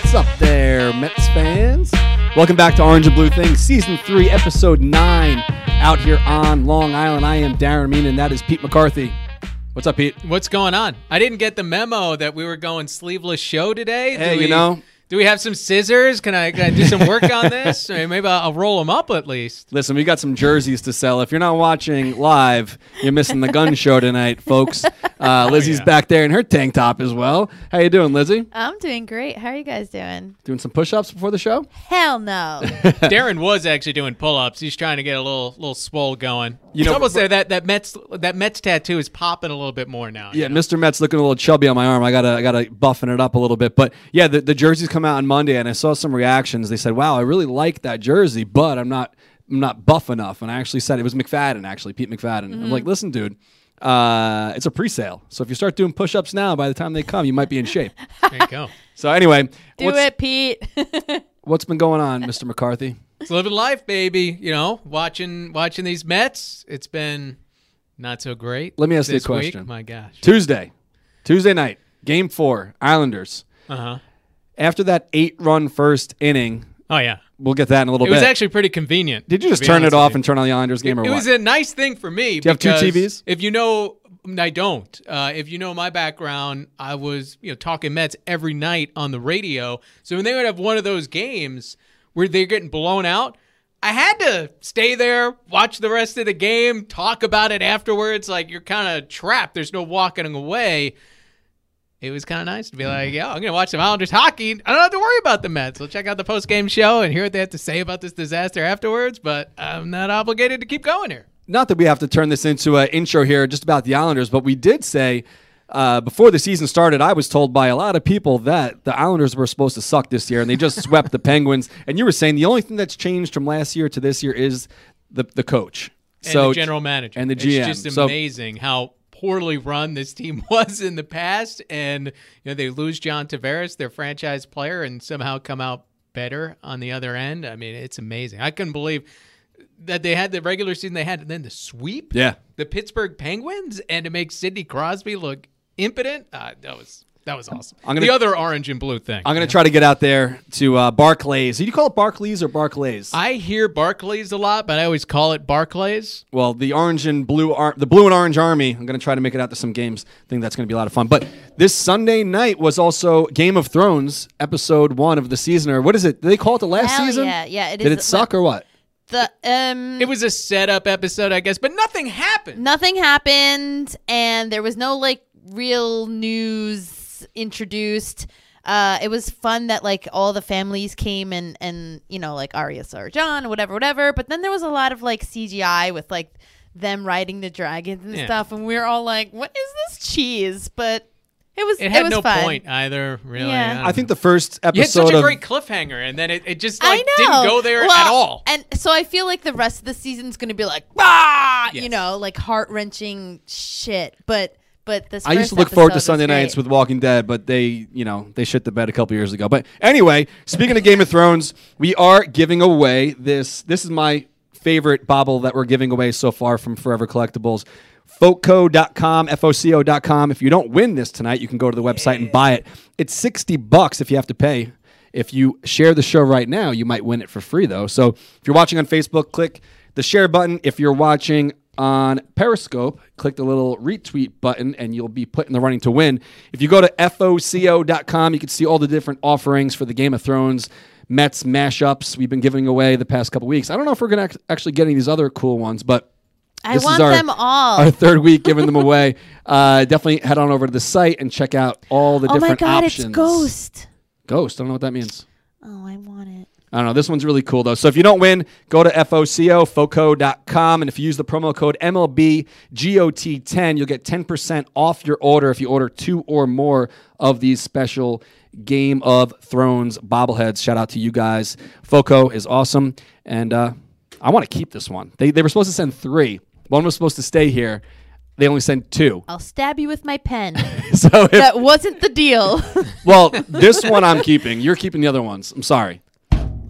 What's up there, Mets fans? Welcome back to Orange and Blue Things, Season 3, Episode 9, out here on Long Island. I am Darren Meenan, and that is Pete McCarthy. What's up, Pete? What's going on? I didn't get the memo that we were going sleeveless show today. Do Hey, you we- know- Do we have some scissors? Can I, can I do some work on this? Or maybe I'll, I'll roll them up at least. Listen, we got some jerseys to sell. If you're not watching live, you're missing the gun show tonight, folks. Uh, Lizzie's yeah. back there in her tank top as well. How you doing, Lizzie? I'm doing great. How are you guys doing? Doing some push-ups before the show? Hell no. Darren was actually doing pull-ups. He's trying to get a little little swole going. You it's know- almost there. That that Mets that Mets tattoo is popping a little bit more now. Yeah, Mr. Met's looking a little chubby on my arm. I gotta, I gotta buffen it up a little bit. But yeah, the, the jerseys come out on Monday, and I saw some reactions. They said, "Wow, I really like that jersey, but I'm not, I'm not buff enough." And I actually said it was McFadden, actually Pete McFadden. I'm like, "Listen, dude, uh, it's a pre-sale, so if you start doing push-ups now, by the time they come, you might be in shape." There you go. so anyway, Do it, Pete. what's been going on, Mr. McCarthy? It's living life, baby. You know, watching watching these Mets. It's been not so great. Let me ask you a this week. question. My gosh. Tuesday, Tuesday night, Game Four, Islanders. Uh huh. After that eight-run first inning, Oh yeah. we'll get that in a little It bit. was actually pretty convenient. Did you just turn it off and turn on the Islanders game, or It was a nice thing for me. Do you have two TVs? If you know, I don't. Uh, if you know my background, I was you know talking Mets every night on the radio. So when they would have one of those games where they're getting blown out, I had to stay there, watch the rest of the game, talk about it afterwards. Like you're kind of trapped. There's no walking away. It was kind of nice to be like, yeah, I'm gonna watch some Islanders hockey. I don't have to worry about the Mets. I'll check out the post game show and hear what they have to say about this disaster afterwards. But I'm not obligated to keep going here. not that we have to turn this into an intro here just about the Islanders, but we did say uh, before the season started, I was told by a lot of people that the Islanders were supposed to suck this year, and they just swept the Penguins. And you were saying the only thing that's changed from last year to this year is the the coach, and so the general manager and the GM. It's just So- amazing how poorly run this team was in the past, and you know they lose John Tavares, their franchise player, and somehow come out better on the other end. I mean, it's amazing. I couldn't believe that they had the regular season they had, and then the sweep, Yeah. the Pittsburgh Penguins, and to make Sidney Crosby look impotent. Uh, that was that was awesome. I'm gonna- the other orange and blue thing. I'm going to try to get out there to uh, Barclays. Do you call it Barclays or Barclays? I hear Barclays a lot, but I always call it Barclays. well, the orange and blue, ar- the blue and orange army. I'm going to try to make it out to some games. I think that's going to be a lot of fun. But this Sunday night was also Game of Thrones episode one of the season, or what is it? Did they call it the last Hell season? yeah, yeah, it Did is it suck or what? the um It was a setup episode, I guess, but nothing happened. nothing happened and there was no like real news introduced. Uh, it was fun that like all the families came and and you know like Arya saw Jon whatever whatever. But then there was a lot of like CGI with like them riding the dragons and Yeah. stuff, and we were all like, "What is this cheese?" But it was It had was no fun. point either, really. Yeah. don't I think the first you had episode such a great cliffhanger, and then it, it just like didn't go there Well, at all. And so I feel like the rest of the season's going to be like, ah, you know, like heart wrenching shit. But but this. I used to look forward to Sunday nights with Walking Dead, but they, you know, they shit the bed a couple years ago. But anyway, speaking of Game of Thrones, we are giving away this. This is my favorite bobble that we're giving away so far from Forever Collectibles. Foco.com, F-O-C-O.com. If you don't win this tonight, you can go to the website and buy it. It's 60 bucks if you have to pay. If you share the show right now, you might win it for free, though. So if you're watching on Facebook, click the share button. If you're watching on Periscope, click the little retweet button and you'll be put in the running to win. If you go to FOCO.com, you can see all the different offerings for the Game of Thrones Mets mashups we've been giving away the past couple weeks. I don't know if we're going to actually get any of these other cool ones, but I this is want our- them all. our third week giving them away. Uh, definitely head on over to the site and check out all the different. options. oh my god, options. it's Ghost. Ghost. I don't know what that means. Oh, I want it. I don't know. This one's really cool though. So if you don't win, go to FOCO, FOCO.com, and if you use the promo code MLBGOT10, you'll get 10% off your order if you order two or more of these special Game of Thrones bobbleheads. Shout out to you guys. FOCO is awesome. And uh, I want to keep this one. They, they were supposed to send three. One was supposed to stay here. They only sent two. I'll stab you with my pen. So if, that wasn't the deal. well, this one I'm keeping. You're keeping the other ones. I'm sorry.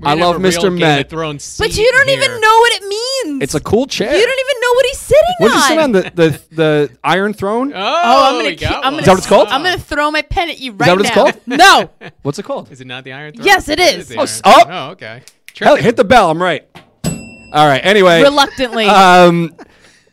We're I love have a real Mr. Game Met. of but you don't here. even know what it means. It's a cool chair. You don't even know know what he's sitting What's he on. sitting on the the the Iron Throne? Oh, Oh, I'm gonna, we ki- got I'm gonna, Is that what it's called? I'm gonna throw my pen at you right that what it's now. called? No, What's it called? Is it not the Iron Throne? Yes, it is. the Oh, Iron s- Throne. oh! Oh, okay. Hell, hit the bell. I'm right. All right. Anyway, reluctantly. um,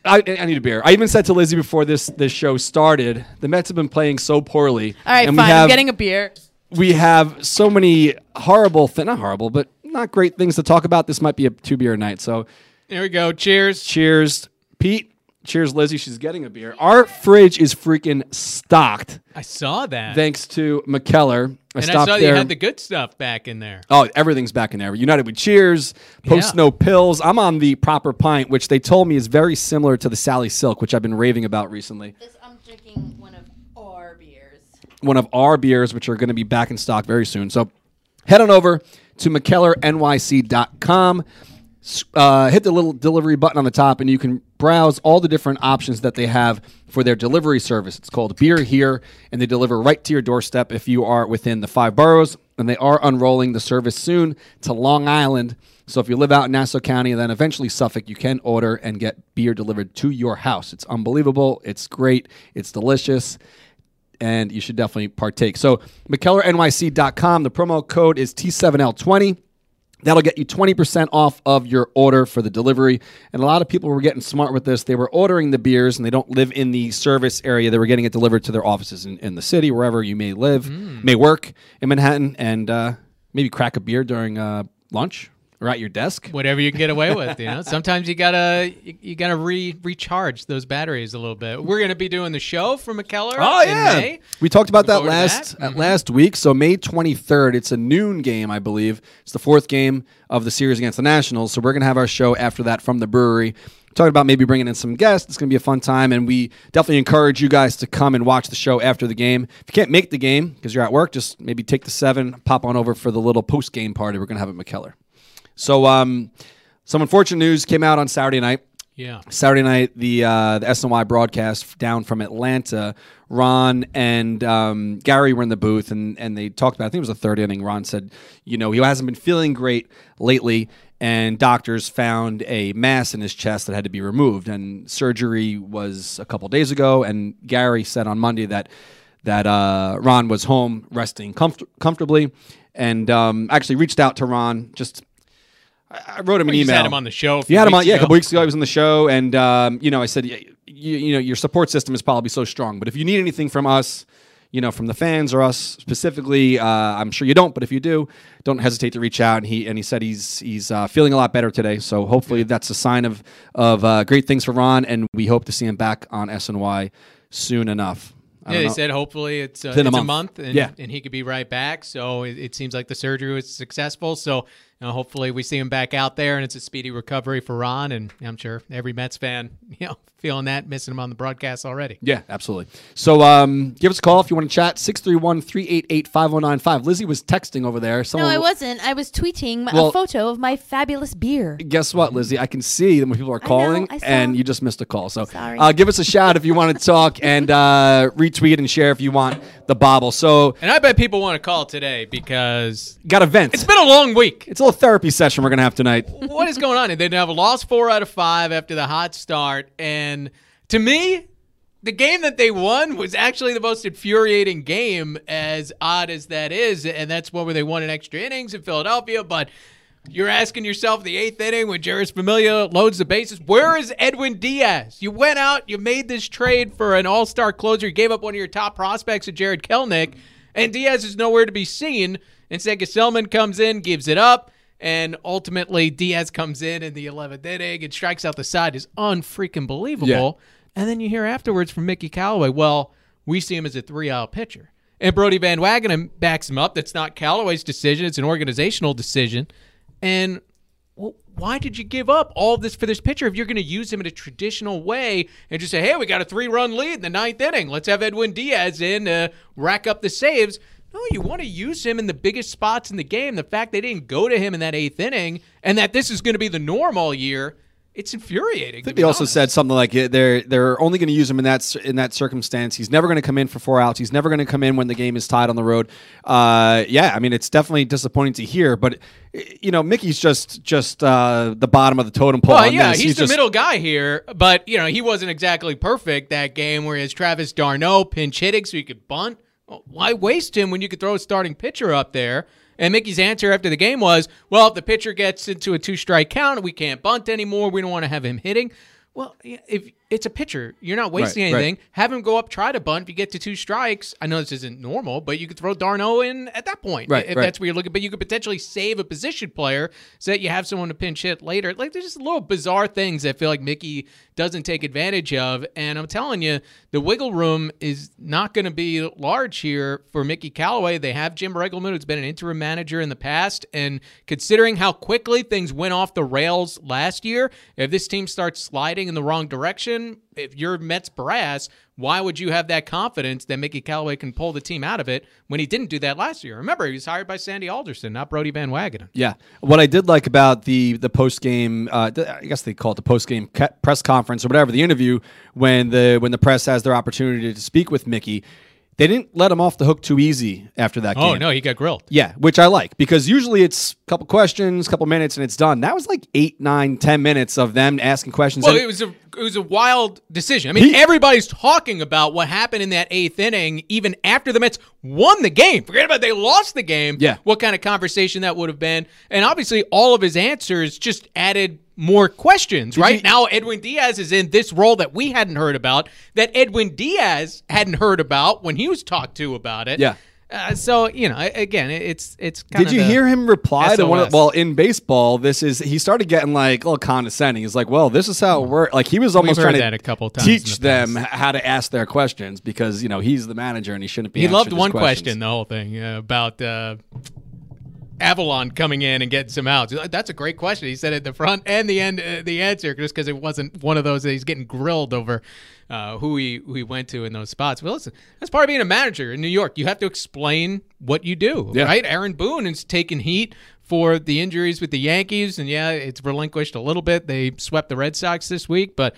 I, I need a beer. I even said to Lizzie before this this show started, the Mets have been playing so poorly. All right, and fine. We have, I'm getting a beer. we have so many horrible, th- not horrible, but not great things to talk about. This might be a two beer night. So There we go. Cheers. cheers, Pete. Cheers, Lizzie. She's getting a beer. Our fridge is freaking stocked I saw that. thanks to Mikkeller. I and I saw there. you had the good stuff back in there. Oh, everything's back in there. United with Cheers, Post Yeah. No Pills. I'm on the proper pint, which they told me is very similar to the Sally Silk, which I've been raving about recently. This, I'm drinking one of our beers. One of our beers, which are going to be back in stock very soon. So head on over to MikkellerNYC.com. Uh, hit the little delivery button on the top, and you can browse all the different options that they have for their delivery service. It's called Beer Here, and they deliver right to your doorstep if you are within the five boroughs. And they are unrolling the service soon to Long Island. So if you live out in Nassau County and then eventually Suffolk, you can order and get beer delivered to your house. It's unbelievable. It's great. It's delicious and you should definitely partake. So, MikkellerNYC.com, the promo code is T7L20. That'll get you 20% off of your order for the delivery. And a lot of people were getting smart with this. They were ordering the beers and they don't live in the service area. They were getting it delivered to their offices in, in the city, wherever you may live, may work in Manhattan, and uh, maybe crack a beer during uh, lunch or at your desk. Whatever you can get away with, you know. Sometimes you gotta you, you gotta re recharge those batteries a little bit. We're gonna be doing the show for Mikkeller. Oh in yeah, May. we talked about that forward to last that. uh, last week. So May 23rd, it's a noon game, I believe. It's the fourth game of the series against the Nationals. So we're gonna have our show after that from the brewery. Talking about maybe bringing in some guests. It's gonna be a fun time, and we definitely encourage you guys to come and watch the show after the game. If you can't make the game because you're at work, just maybe take the seven, pop on over for the little post game party we're gonna have at Mikkeller. So um, some unfortunate news came out on Saturday night. Yeah. Saturday night, the uh, the SNY broadcast down from Atlanta. Ron and um, Gary were in the booth, and and they talked about. I think it was the third inning. Ron said, you know, he hasn't been feeling great lately, and doctors found a mass in his chest that had to be removed, and surgery was a couple days ago. And Gary said on Monday that that uh, Ron was home resting comfort- comfortably, and um, actually reached out to Ron just. I wrote him an email. had him on the show. a You had him on, yeah, a couple weeks ago. I was on the show, and um, you know, I said, you, you know, your support system is probably so strong, but if you need anything from us, you know, from the fans or us specifically, uh, I'm sure you don't, but if you do, don't hesitate to reach out. And he and he said he's he's uh, feeling a lot better today, so hopefully that's a sign of of uh, great things for Ron, and we hope to see him back on SNY soon enough. I Yeah, they know. said hopefully it's, uh, a it's a month. month, and, Yeah. and he could be right back. So it, it seems like the surgery was successful. So you know, hopefully we see him back out there, and it's a speedy recovery for Ron. And I'm sure every Mets fan, you know, feeling that, missing him on the broadcast already. Yeah, absolutely. So um, give us a call if you want to chat. 631 388 5095. Lizzie was texting over there. No, Someone I wasn't. I was tweeting Well- a photo of my fabulous beer. guess what, Lizzie? I can see when people are calling, I saw. and you just missed a call. So Sorry. Uh, give us a shout if you want to talk, and uh, retweet and share if you want the bobble. So And I bet people want to call today because got a vent. it's been a long week. It's a little therapy session we're gonna have tonight. what is going on? They have lost four out of five after the hot start, and to me, the game that they won was actually the most infuriating game, as odd as that is, and that's one where they won in extra innings in Philadelphia. But you're asking yourself the eighth inning when Jeurys Familia loads the bases, where is Edwin Diaz? You went out, you made this trade for an all-star closer, you gave up one of your top prospects, to Jarred Kelenic, and Diaz is nowhere to be seen. And Instead, Gsellman comes in, gives it up. And ultimately, Diaz comes in in the 11th inning and strikes out the side. is unfreaking believable. And then you hear afterwards from Mickey Callaway, well, we see him as a three out pitcher. And Brodie Van Wagenen backs him up. That's not Callaway's decision, it's an organizational decision. And well, why did you give up all this for this pitcher if you're going to use him in a traditional way and just say, hey, we got a three run lead in the ninth inning. Let's have Edwin Diaz in to rack up the saves. No, you want to use him in the biggest spots in the game. The fact they didn't go to him in that eighth inning and that this is going to be the norm all year it's infuriating. I think they also said something like they're they're only going to use him in that in that circumstance. He's never going to come in for four outs. He's never going to come in when the game is tied on the road. Uh, yeah, I mean it's definitely disappointing to hear, but uh, you know Mickey's just just uh, the bottom of the totem pole. Well, on yeah, this. he's, the just, middle guy here, but you know he wasn't exactly perfect that game. Whereas Travis d'Arnaud pinch hitting, so you could bunt. Well, why waste him when you could throw a starting pitcher up there? And Mickey's answer after the game was, "Well, if the pitcher gets into a two strike count, we can't bunt anymore. We don't want to have him hitting." Well, if it's a pitcher, you're not wasting Right, right. anything. Have him go up, try to bunt. If you get to two strikes, I know this isn't normal, but you could throw d'Arnaud in at that point Right, if right. that's where you're looking. But you could potentially save a position player so that you have someone to pinch hit later. Like there's just little bizarre things that feel like Mickey doesn't take advantage of. And I'm telling you, the wiggle room is not going to be large here for Mickey Callaway. They have Jim Riggleman, who's been an interim manager in the past, and considering how quickly things went off the rails last year, if this team starts sliding in the wrong direction, if you're Mets brass, why would you have that confidence that Mickey Callaway can pull the team out of it when he didn't do that last year? Remember, he was hired by Sandy Alderson, not Brodie Van Wagenen. Yeah. What I did like about the the post game, uh, I guess they call it the post game press conference or whatever, the interview when the when the press has their opportunity to speak with Mickey, they didn't let him off the hook too easy after that game. Oh game. no, he got grilled. Yeah, which I like because usually it's a couple questions, couple minutes, and it's done. That was like eight, nine, ten minutes of them asking questions. Well, And- it was a it was a wild decision. I mean, He- everybody's talking about what happened in that eighth inning, even after the Mets won the game. Forget about they lost the game. Yeah. what kind of conversation that would have been, and obviously all of his answers just added more questions. right you- now, Edwin Diaz is in this role that we hadn't heard about, that Edwin Diaz hadn't heard about when he was talked to about it. Yeah. Uh, so you know, again, it's it's. Kind Did you hear him reply to one of well in baseball? This is he started getting like a little condescending. He's like, "Well, this is how it works." Like he was almost trying to a couple times teach the them how to ask their questions because you know he's the manager and he shouldn't be. He loved one questions. question, the whole thing uh, about uh, Avalon coming in and getting some outs. That's a great question. He said at the front and the end, uh, the answer, just because it wasn't one of those that he's getting grilled over uh, who he who he went to in those spots. But listen, that's part of being a manager in New York. You have to explain what you do, Yeah. right? Aaron Boone is taking heat for the injuries with the Yankees, and yeah, it's relinquished a little bit. They swept the Red Sox this week, but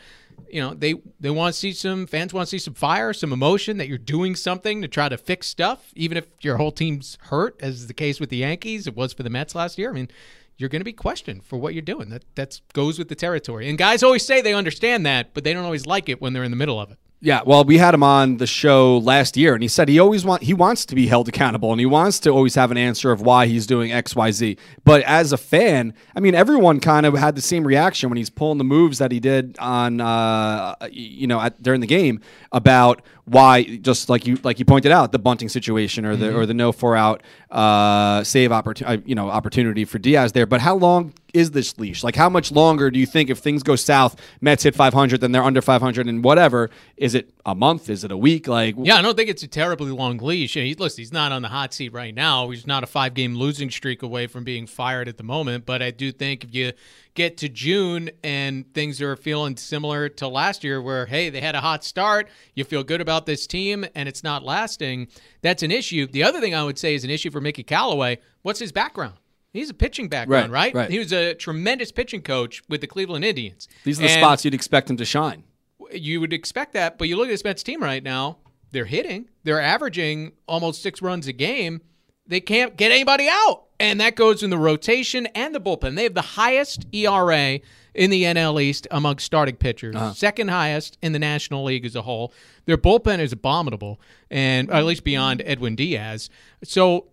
you know they they want to see some fans want to see some fire some emotion that you're doing something to try to fix stuff even if your whole team's hurt as is the case with the yankees it was for the mets last year. I mean you're going to be questioned for what you're doing. That that goes with the territory. And guys always say they understand that but they don't always like it when they're in the middle of it Yeah, well, we had him on the show last year, and he said he always want he wants to be held accountable, and he wants to always have an answer of why he's doing X, Y, Z. But as a fan, I mean, everyone kind of had the same reaction when he's pulling the moves that he did on, uh, you know, at, during the game about why, just like you like you pointed out, the bunting situation or the or the no four out uh, save opportunity, you know, opportunity for Diaz there. But how long is this leash? Like, how much longer do you think if things go south, Mets hit 500, then they're under 500 and whatever? Is it a month? Is it a week? Like, Yeah, I don't think it's a terribly long leash. And he, listen, he's not on the hot seat right now. He's not a five game losing streak away from being fired at the moment. But I do think if you get to June and things are feeling similar to last year, where, hey, they had a hot start, you feel good about this team, and it's not lasting, that's an issue. The other thing I would say is an issue for Mickey Callaway what's his background? He's a pitching background, Right, right? right. He was a tremendous pitching coach with the Cleveland Indians. these are the And- spots you'd expect him to shine. You would expect that, but you look at this Mets team right now, they're hitting. They're averaging almost six runs a game. They can't get anybody out. And that goes in the rotation and the bullpen. They have the highest ERA in the NL East among starting pitchers, uh-huh. second highest in the National League as a whole. Their bullpen is abominable, and at least beyond Edwin Diaz. So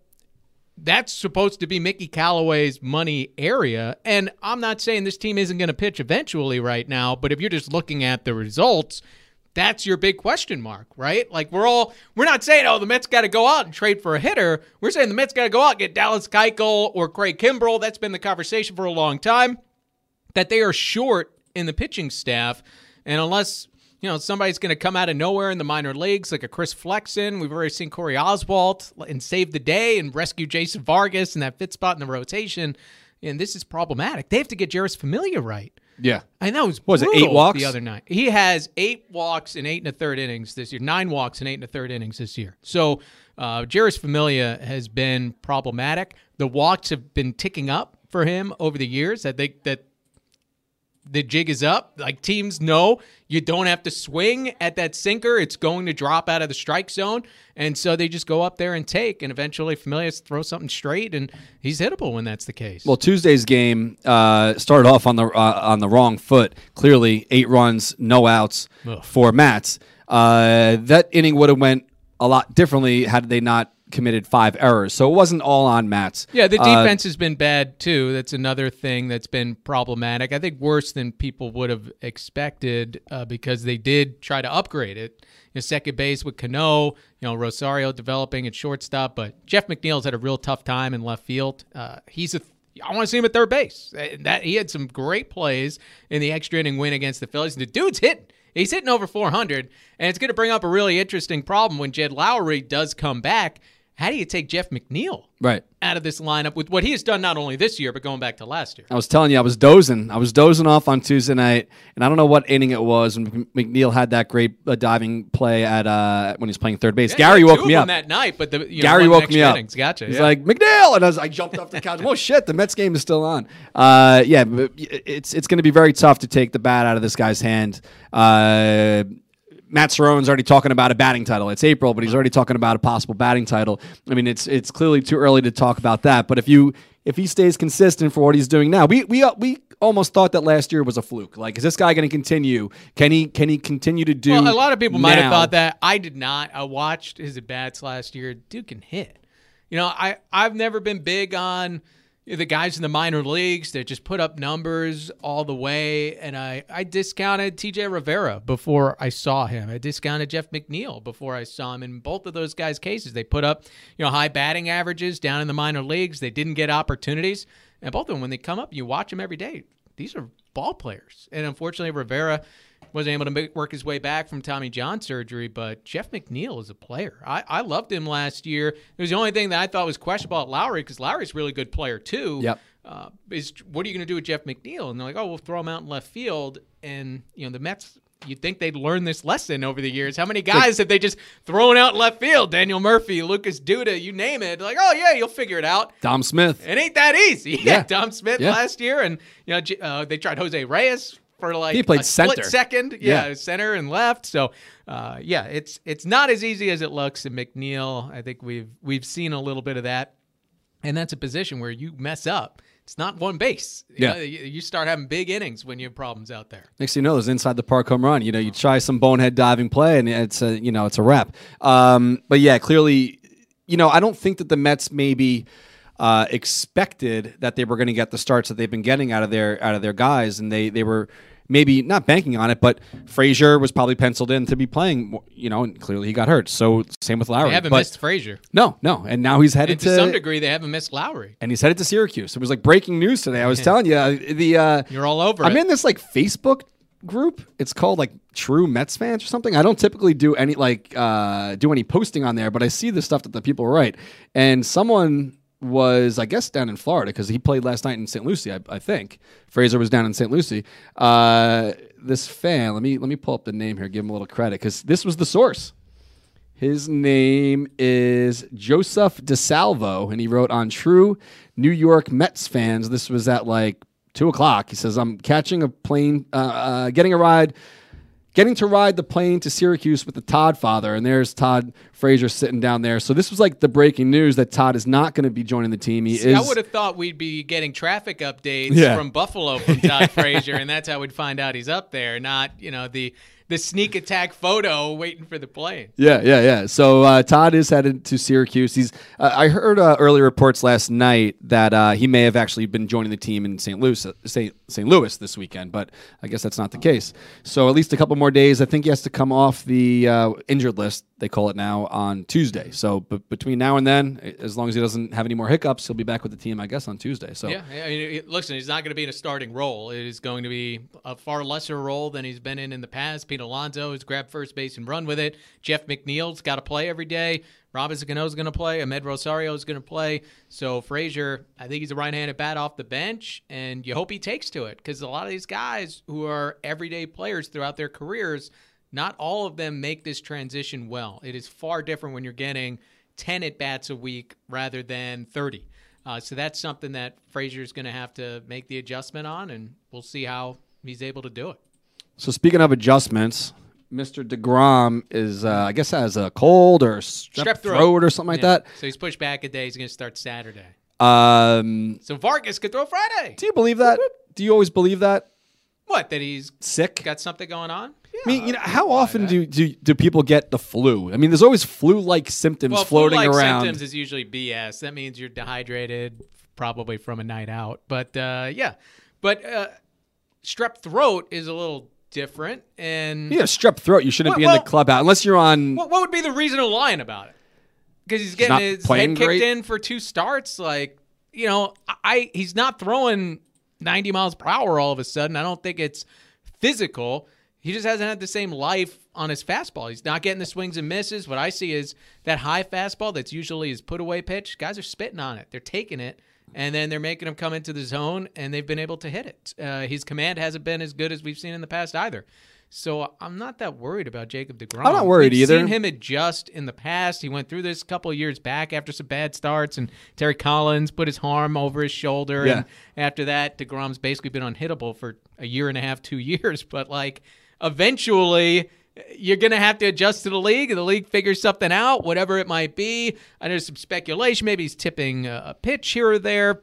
that's supposed to be Mickey Callaway's money area. And I'm not saying this team isn't going to pitch eventually right now, but if you're just looking at the results, that's your big question mark, right? Like we're all we're not saying, oh, the Mets got to go out and trade for a hitter. We're saying the Mets got to go out and get Dallas Keuchel or Craig Kimbrel. That's been the conversation for a long time. That they are short in the pitching staff, and unless you know somebody's going to come out of nowhere in the minor leagues like a Chris Flexen, we've already seen Corey Oswalt and save the day and rescue Jason Vargas in that fit spot in the rotation. And this is problematic. They have to get Jeurys Familia right. Yeah. I know it was, was it, eight walks? the other night. He has eight walks in eight and a third innings this year. Nine walks in eight and a third innings this year. So uh, Jeurys Familia has been problematic. The walks have been ticking up for him over the years. I think that the jig is up. Like teams know you don't have to swing at that sinker; it's going to drop out of the strike zone, and so they just go up there and take. And eventually, Familius throws something straight, and he's hittable when that's the case. Well, Tuesday's game uh, started off on the uh, on the wrong foot. Clearly, eight runs, no outs Ugh. for Matz. Uh, that inning would have went a lot differently had they not committed five errors. So it wasn't all on Matz. Yeah, the Uh, defense has been bad too. That's another thing that's been problematic. I think worse than people would have expected uh, because they did try to upgrade it. You know, second base with Cano, you know Rosario developing at shortstop, but Jeff McNeil's had a real tough time in left field. Uh, he's a I want to see him at third base. Uh, That he had some great plays in the extra inning win against the Phillies. The dude's hitting. He's hitting over 400, and it's going to bring up a really interesting problem when Jed Lowrie does come back. How do you take Jeff McNeil right. out of this lineup with what he has done not only this year but going back to last year. I was telling you, I was dozing. I was dozing off on Tuesday night, and I don't know what inning it was when McNeil had that great uh, diving play at uh, when he was playing third base. Gary woke me up. that night, but the you know, Gary one woke me extra up. innings. Gotcha. He's yeah. like McNeil, and I was I jumped off the couch. oh shit, the Mets game is still on. Uh, yeah, it's it's going to be very tough to take the bat out of this guy's hand. Uh, Matt Cerrone's already talking about a batting title. It's April, but he's already talking about a possible batting title. I mean, it's it's clearly too early to talk about that. But if you if he stays consistent for what he's doing now, we we we almost thought that last year was a fluke. Like, is this guy going to continue? Can he can he continue to do? well, a lot of people might have thought that. I did not. I watched his at bats last year. Dude can hit. You know, I I've never been big on the guys in the minor leagues that just put up numbers all the way. And I, I discounted TJ Rivera before I saw him. I discounted Jeff McNeil before I saw him. In both of those guys' cases, they put up, you know, high batting averages down in the minor leagues. They didn't get opportunities. And both of them, when they come up, you watch them every day. These are ball players. And unfortunately, Rivera wasn't able to make, work his way back from Tommy John surgery, but Jeff McNeil is a player. I, I loved him last year. It was the only thing that I thought was questionable at Lowrie because Lowrie's a really good player too. Yep. Uh, is what are you going to do with Jeff McNeil? And they're like, oh, we'll throw him out in left field. And you know the Mets. You'd think they'd learn this lesson over the years. How many guys have they just thrown out in left field? Daniel Murphy, Lucas Duda, you name it. Like, oh yeah, you'll figure it out. Dom Smith. It ain't that easy. Yeah, Yeah. Dom Smith Yeah. last year, and you know uh, they tried Jose Reyes for like He played a split center. second. Yeah, Yeah. center and left. So uh, yeah, it's it's not as easy as it looks. And McNeil, I think we've we've seen a little bit of that, and that's a position where you mess up. It's not one base. You Yeah. know, you, start having big innings when you have problems out there. Next thing you know, there's inside the park home run. You know, you try some bonehead diving play, and it's a you know it's a wrap. Um, but yeah, clearly, you know, I don't think that the Mets maybe uh, expected that they were going to get the starts that they've been getting out of their out of their guys, and they they were maybe not banking on it. But Frazier was probably penciled in to be playing. You know, and clearly he got hurt. So same with Lowrie. They haven't but missed Frazier, no, no, and now he's headed and to some degree, they haven't missed Lowrie. and he's headed to Syracuse. It was like breaking news today. I was telling you the uh, You're all over I'm it. in this like Facebook group. It's called like True Mets fans or something. I don't typically do any like uh, do any posting on there, but I see the stuff that the people write. And someone was I guess down in Florida because he played last night in St. Lucie. I, I think Frazier was down in St. Lucie. Uh, this fan, let me let me pull up the name here. Give him a little credit because this was the source. His name is Joseph DeSalvo, and he wrote on True New York Mets fans. This was at like two o'clock. He says, "I'm catching a plane, uh, uh, getting a ride, getting to ride the plane to Syracuse with the Todd father." And there's Todd Frazier sitting down there. So this was like the breaking news that Todd is not going to be joining the team. He See, is. I would have thought we'd be getting traffic updates Yeah. from Buffalo from Todd Frazier, and that's how we'd find out he's up there, not you know the the sneak attack photo waiting for the plane. Yeah, yeah, yeah. So uh, Todd is headed to Syracuse. He's. Uh, I heard uh, early reports last night that uh, he may have actually been joining the team in St. Louis, St. St. Louis this weekend, but I guess that's not the case. So at least a couple more days. I think he has to come off the uh, injured list. They call it now on Tuesday. So between now and then, as long as he doesn't have any more hiccups, he'll be back with the team. I guess on Tuesday. So Yeah, I mean, it- listen, he's not going to be in a starting role. It is going to be a far lesser role than he's been in in the past. Pete Alonso has grabbed first base and run with it. Jeff McNeil's got to play every day. Robinson Cano's going to play. Amed Rosario is going to play. So Frazier, I think he's a right-handed bat off the bench, and you hope he takes to it because a lot of these guys who are everyday players throughout their careers, not all of them make this transition well. It is far different when you're getting 10 at bats a week rather than 30. Uh, so that's something that Frazier's going to have to make the adjustment on, and we'll see how he's able to do it. So speaking of adjustments, Mr. deGrom is, uh, I guess, has a cold or strep, Strep throat. throat. or something Yeah. like that. So he's pushed back a day. He's going to start Saturday. Um, So Vargas could throw Friday. do you believe that? Do you always believe that? What? That he's Sick. got something going on? I mean, you know, how often do, do do people get the flu? I mean, there's always flu-like symptoms well, floating flu-like around. symptoms is usually BS. That means you're dehydrated, probably from a night out. But uh, yeah, but uh, strep throat is a little different. And You got strep throat. You shouldn't Well- be in the well- clubhouse unless you're on. what, what would be the reason of lying about it? Because he's getting his head kicked great? in for two starts. Like you know, I he's not throwing 90 miles per hour all of a sudden. I don't think it's physical. He just hasn't had the same life on his fastball. He's not getting the swings and misses. What I see is that high fastball that's usually his put away pitch. Guys are spitting on it. They're taking it, and then they're making him come into the zone, and they've been able to hit it. Uh, his command hasn't been as good as we've seen in the past either. So I'm not that worried about Jacob deGrom. I'm not worried We've either. Seen him adjust in the past. He went through this a couple of years back after some bad starts, and Terry Collins put his arm over his shoulder. Yeah. And after that, deGrom's basically been unhittable for a year and a half, two years. But like, eventually, you're gonna have to adjust to the league, the league figures something out, whatever it might be. I know some speculation. Maybe he's tipping a pitch here or there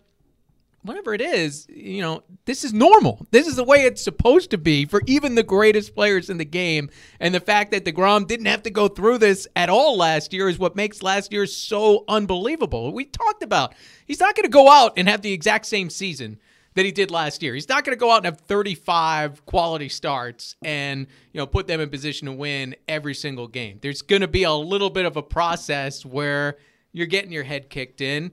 whatever it is, you know, this is normal. This is the way it's supposed to be for even the greatest players in the game. And the fact that DeGrom didn't have to go through this at all last year is what makes last year so unbelievable. We talked about he's not going to go out and have the exact same season that he did last year. He's not going to go out and have 35 quality starts and, you know, put them in position to win every single game. There's going to be a little bit of a process where you're getting your head kicked in.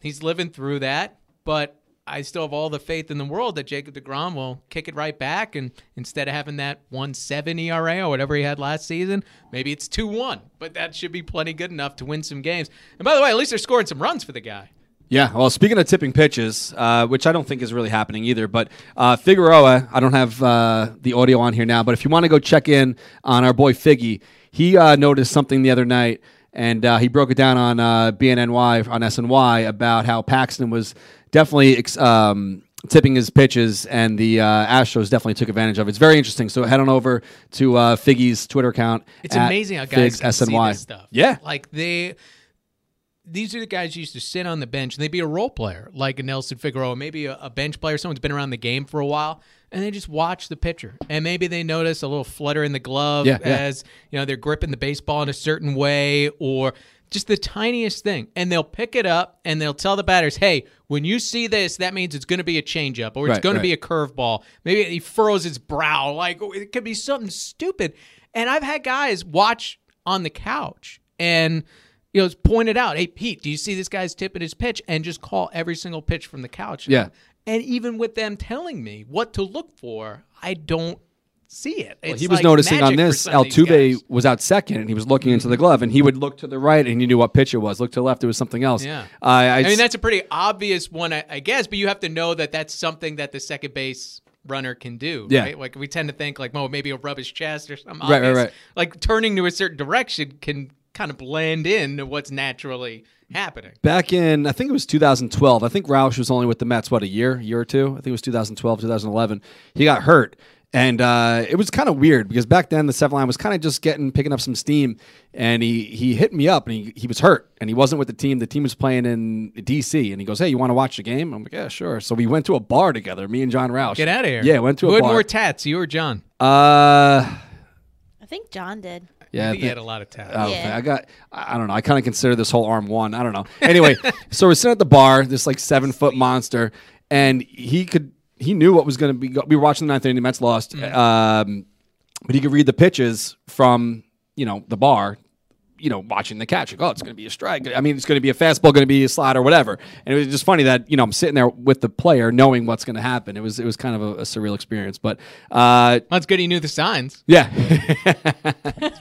He's living through that, but I still have all the faith in the world that Jacob DeGrom will kick it right back. And instead of having that 1.7 ERA or whatever he had last season, maybe it's 2 1. But that should be plenty good enough to win some games. And by the way, at least they're scoring some runs for the guy. Yeah, well, speaking of tipping pitches, uh, which I don't think is really happening either, but uh, Figueroa, I don't have uh, the audio on here now, but if you want to go check in on our boy Figgy, he uh, noticed something the other night, and uh, he broke it down on uh, BNNY, on SNY, about how Paxton was definitely ex- um, tipping his pitches, and the uh, Astros definitely took advantage of it. It's very interesting. So head on over to uh, Figgy's Twitter account. It's amazing how guys Figs can see SNY. this stuff. Yeah. Like they these are the guys who used to sit on the bench and they'd be a role player, like a Nelson Figueroa, maybe a, a bench player, someone's been around the game for a while, and they just watch the pitcher. And maybe they notice a little flutter in the glove Yeah, yeah. as you know they're gripping the baseball in a certain way or just the tiniest thing. And they'll pick it up and they'll tell the batters, hey, when you see this, that means it's going to be a changeup or it's Right, going right. to be a curveball. Maybe he furrows his brow. Like oh, it could be something stupid. And I've had guys watch on the couch and you know, it's pointed out, hey Pete, do you see this guy's tip tipping his pitch? And just call every single pitch from the couch. Yeah. And even with them telling me what to look for, I don't see it. Well, he was like noticing on this. Altuve was out second, and he was looking into the glove, and he would look to the right, and he knew what pitch it was. Look to the left, it was something else. Yeah. Uh, I, I mean, that's a pretty obvious one, I, I guess, but you have to know that that's something that the second base runner can do. Yeah. Right? Like we tend to think, like, oh, maybe he'll rub his chest or something. Right, right, right. Like turning to a certain direction can kind of blend in to what's naturally happening. back in I think it was 2012. I think Rauch was only with the Mets what a year, year or two. I think it was 2012, 2011. He got hurt. And uh, it was kind of weird because back then the seven line was kind of just getting picking up some steam, and he he hit me up and he, he was hurt and he wasn't with the team. The team was playing in DC, and he goes, "Hey, you want to watch the game?" I'm like, "Yeah, sure." So we went to a bar together, me and Jon Rauch. Get out of here. Yeah, went to Who a had bar. more tats, you or John? uh, I think John did. Yeah, I I he had a lot of talent. Oh, Yeah. I got. I I don't know. I kind of consider this whole arm one. I don't know. Anyway, so we're sitting at the bar, this like seven foot monster, and he could. He knew what was going to be. We were watching the ninth inning. The Mets lost, Mm. um, but he could read the pitches from you know the bar. You know, watching the catch. Like, oh, it's going to be a strike. I mean, it's going to be a fastball, going to be a slider, or whatever. And it was just funny that you know I'm sitting there with the player, knowing what's going to happen. It was it was kind of a, a surreal experience. But uh, Well, it's good he knew the signs. yeah,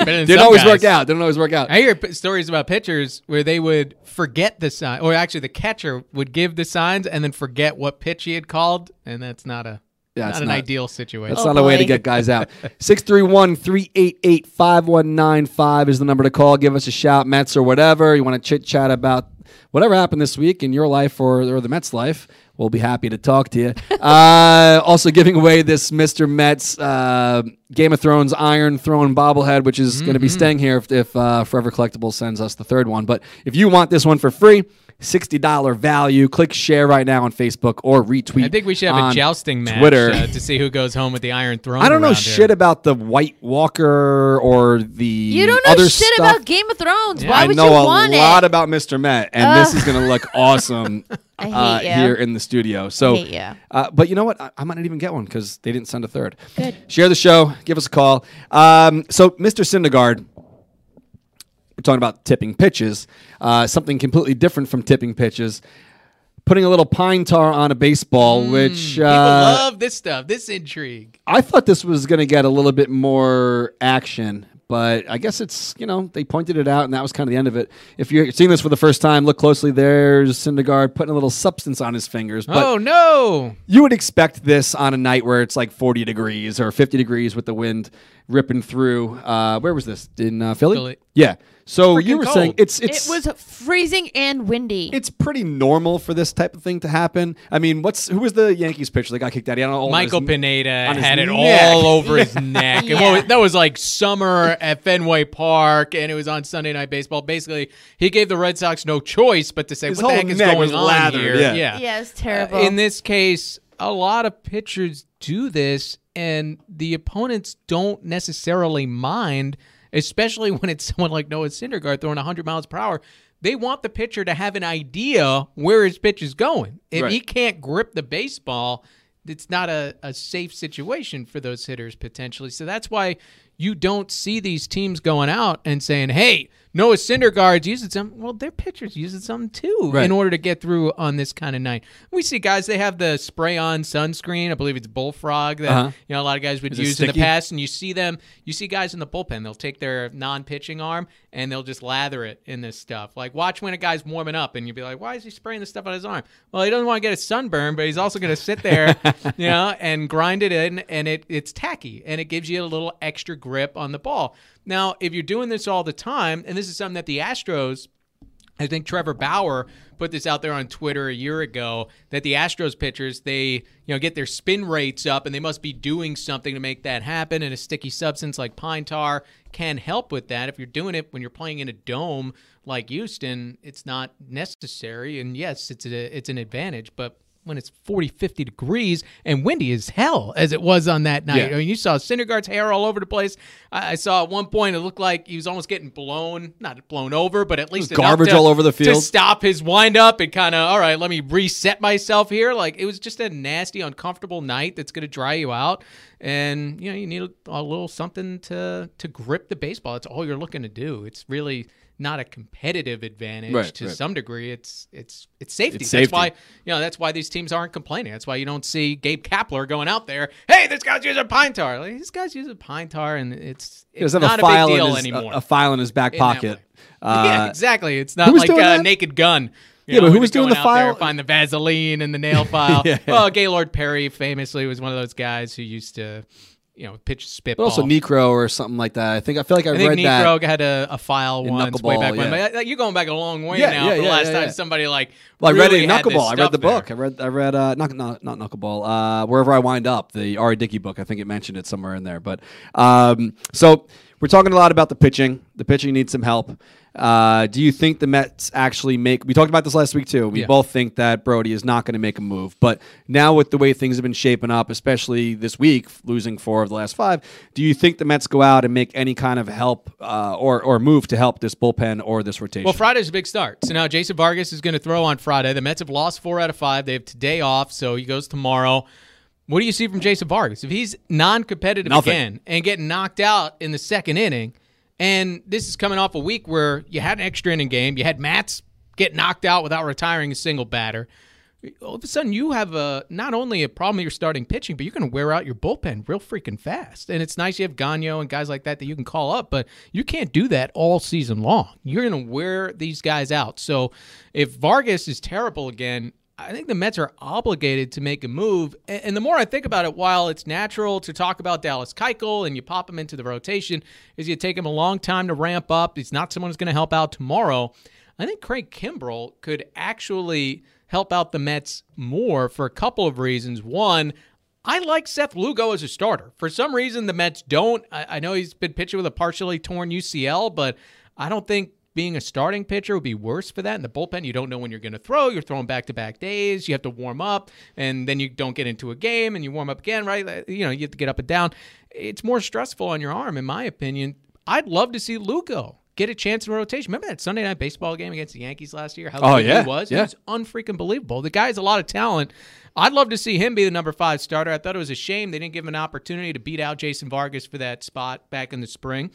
didn't always guys. work out. Didn't always work out. I hear p- stories about pitchers where they would forget the sign, or actually the catcher would give the signs and then forget what pitch he had called, and that's not a Yeah, not it's an not. ideal situation. That's Oh, not a way to get guys out. 631 388 5195 is the number to call. Give us a shout, Mets or whatever. You want to chit chat about whatever happened this week in your life or, or the Mets' life. we'll be happy to talk to you. uh, also, giving away this Mr. Mets uh, Game of Thrones Iron Throne bobblehead, which is going to be staying here if, if uh, Forever Collectibles sends us the third one. But if you want this one for free, $60 value. Click share right now on Facebook or retweet. I think we should have on a jousting match Twitter. uh, to see who goes home with the Iron Throne. I don't know shit here. about the White Walker or the You don't know other shit stuff. about Game of Thrones. Yeah. Why I would know you a lot about Mr. Met, and this is going to look awesome I hate uh, ya. here in the studio. So, hate ya. uh, but you know what? I, I might not even get one because they didn't send a third. Good. Share the show. Give us a call. Um, so, Mr. Syndergaard, we're talking about tipping pitches. Uh, something completely different from tipping pitches. Putting a little pine tar on a baseball, which People uh, love this stuff, this intrigue. I thought this was going to get a little bit more action, but I guess it's, you know, they pointed it out and that was kind of the end of it. If you're seeing this for the first time, look closely. There's Syndergaard putting a little substance on his fingers. But oh no! you would expect this on a night where it's like 40 degrees or 50 degrees with the wind ripping through. Uh, where was this? In uh, Philly? Philly. Yeah. So you were saying it's it's it was freezing and windy. it's pretty normal for this type of thing to happen. I mean, what's who was the Yankees pitcher that got kicked out? He had all Michael his- Pineda on his had it neck. all over his neck. Yeah. was- that was like summer at Fenway Park, and it was on Sunday Night Baseball. Basically, he gave the Red Sox no choice but to say, His "What the heck is going was on lathered, here?" yeah. yeah, it's Uh, terrible. in this case, a lot of pitchers do this, and the opponents don't necessarily mind, especially when it's someone like Noah Syndergaard throwing 100 miles per hour. They want the pitcher to have an idea where his pitch is going. If Right. he can't grip the baseball, it's not a, a safe situation for those hitters potentially. So that's why you don't see these teams going out and saying, hey, Noah Syndergaard's using some. Well, their pitchers using some too Right. in order to get through on this kind of night. We see guys, they have the spray on sunscreen. I believe it's Bullfrog that Uh-huh. you know a lot of guys would Is use in the past. And you see them, you see guys in the bullpen, they'll take their non pitching arm and they'll just lather it in this stuff. Like, watch when a guy's warming up and you'll be like, why is he spraying this stuff on his arm? Well, he doesn't want to get a sunburn, but he's also going to sit there, you know, and grind it in and it, it's tacky and it gives you a little extra grip on the ball. Now, if you're doing this all the time, and this is something that the Astros I think Trevor Bauer put this out there on Twitter a year ago that the Astros pitchers they you know get their spin rates up and they must be doing something to make that happen and a sticky substance like pine tar can help with that. If you're doing it when you're playing in a dome like Houston it's not necessary and yes it's a, it's an advantage but when it's 40 50 degrees and windy as hell as it was on that night. Yeah. I mean you saw Syndergaard's hair all over the place. I, I saw at one point it looked like he was almost getting blown not blown over but at least garbage to- all over the field. to stop his windup and kind of all right let me reset myself here. Like it was just a nasty uncomfortable night that's going to dry you out. And you know you need a, a little something to to grip the baseball. That's all you're looking to do. It's really not a competitive advantage Right, to right. some degree it's it's it's safety It's that's why you know that's why these teams aren't complaining that's why you don't see Gabe Kapler going out there hey this guy's using pine tar like this guy's using pine tar and it's it's doesn't have a file a big deal in his, anymore a file in his back in pocket. Uh, yeah, exactly. It's not like a naked gun. You Yeah, but who was doing the going out there, file- Find the Vaseline and the nail file. Yeah. Well, Gaylord Perry famously was one of those guys who used to, you know, pitch But also Niekro or something like that. I think I feel like I, I think read that. Niekro had a, a file once way back when. yeah. But uh, you're going back a long way Yeah, now. yeah, the last time somebody like Well, I read it really in had this Knuckleball. I read the there. book. I read I read uh not not not Knuckleball. Uh wherever I wind up, the R.A. Dickey book. I think it mentioned it somewhere in there. But um so we're talking a lot about the pitching. The pitching needs some help. Uh, do you think the Mets actually make? We talked about this last week too. We Yeah. both think that Brodie is not going to make a move. But now with the way things have been shaping up, especially this week, losing four of the last five, do you think the Mets go out and make any kind of help uh, or or move to help this bullpen or this rotation? Well, Friday's a big start. So now Jason Vargas is going to throw on Friday. The Mets have lost four out of five. They have today off, so he goes tomorrow. What do you see from Jason Vargas? If he's non-competitive Nothing. again and getting knocked out in the second inning, and this is coming off a week where you had an extra inning game, you had Matz get knocked out without retiring a single batter. All of a sudden, you have a not only a problem with your starting pitching, but you're going to wear out your bullpen real freaking fast. And it's nice you have Gagnon and guys like that that you can call up, but you can't do that all season long. You're going to wear these guys out. So if Vargas is terrible again, I think the Mets are obligated to make a move. And the more I think about it, while it's natural to talk about Dallas Keuchel and you pop him into the rotation, is you take him a long time to ramp up. He's not someone who's going to help out tomorrow. I think Craig Kimbrel could actually help out the Mets more for a couple of reasons. One, I like Seth Lugo as a starter. For some reason, the Mets don't. I, I know he's been pitching with a partially torn UCL, but I don't think being a starting pitcher would be worse for that. In the bullpen, you don't know when you're going to throw. You're throwing back to back days. You have to warm up, and then you don't get into a game, and you warm up again, right? You know, you have to get up and down. It's more stressful on your arm, in my opinion. I'd love to see Lugo get a chance in rotation. Remember that Sunday night baseball game against the Yankees last year? How Oh, good yeah, he was. yeah. It was unfreaking believable. The guy has a lot of talent. I'd love to see him be the number five starter. I thought it was a shame they didn't give him an opportunity to beat out Jason Vargas for that spot back in the spring.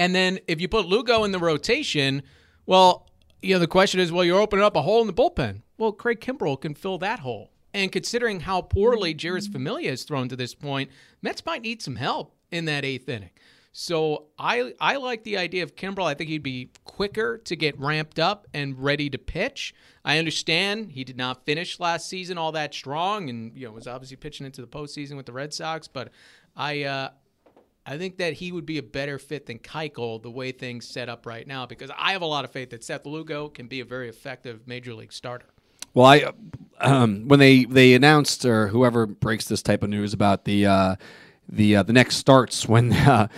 And then if you put Lugo in the rotation, well, you know, the question is, well, you're opening up a hole in the bullpen. Well, Craig Kimbrel can fill that hole. And considering how poorly Jeurys Familia has thrown to this point, Mets might need some help in that eighth inning. So I I like the idea of Kimbrel. I think he'd be quicker to get ramped up and ready to pitch. I understand he did not finish last season all that strong, and you know was obviously pitching into the postseason with the Red Sox. But I uh, I think that he would be a better fit than Keuchel the way things set up right now because I have a lot of faith that Seth Lugo can be a very effective major league starter. Well, I um, when they they announced or whoever breaks this type of news about the uh, the uh, the next starts when uh,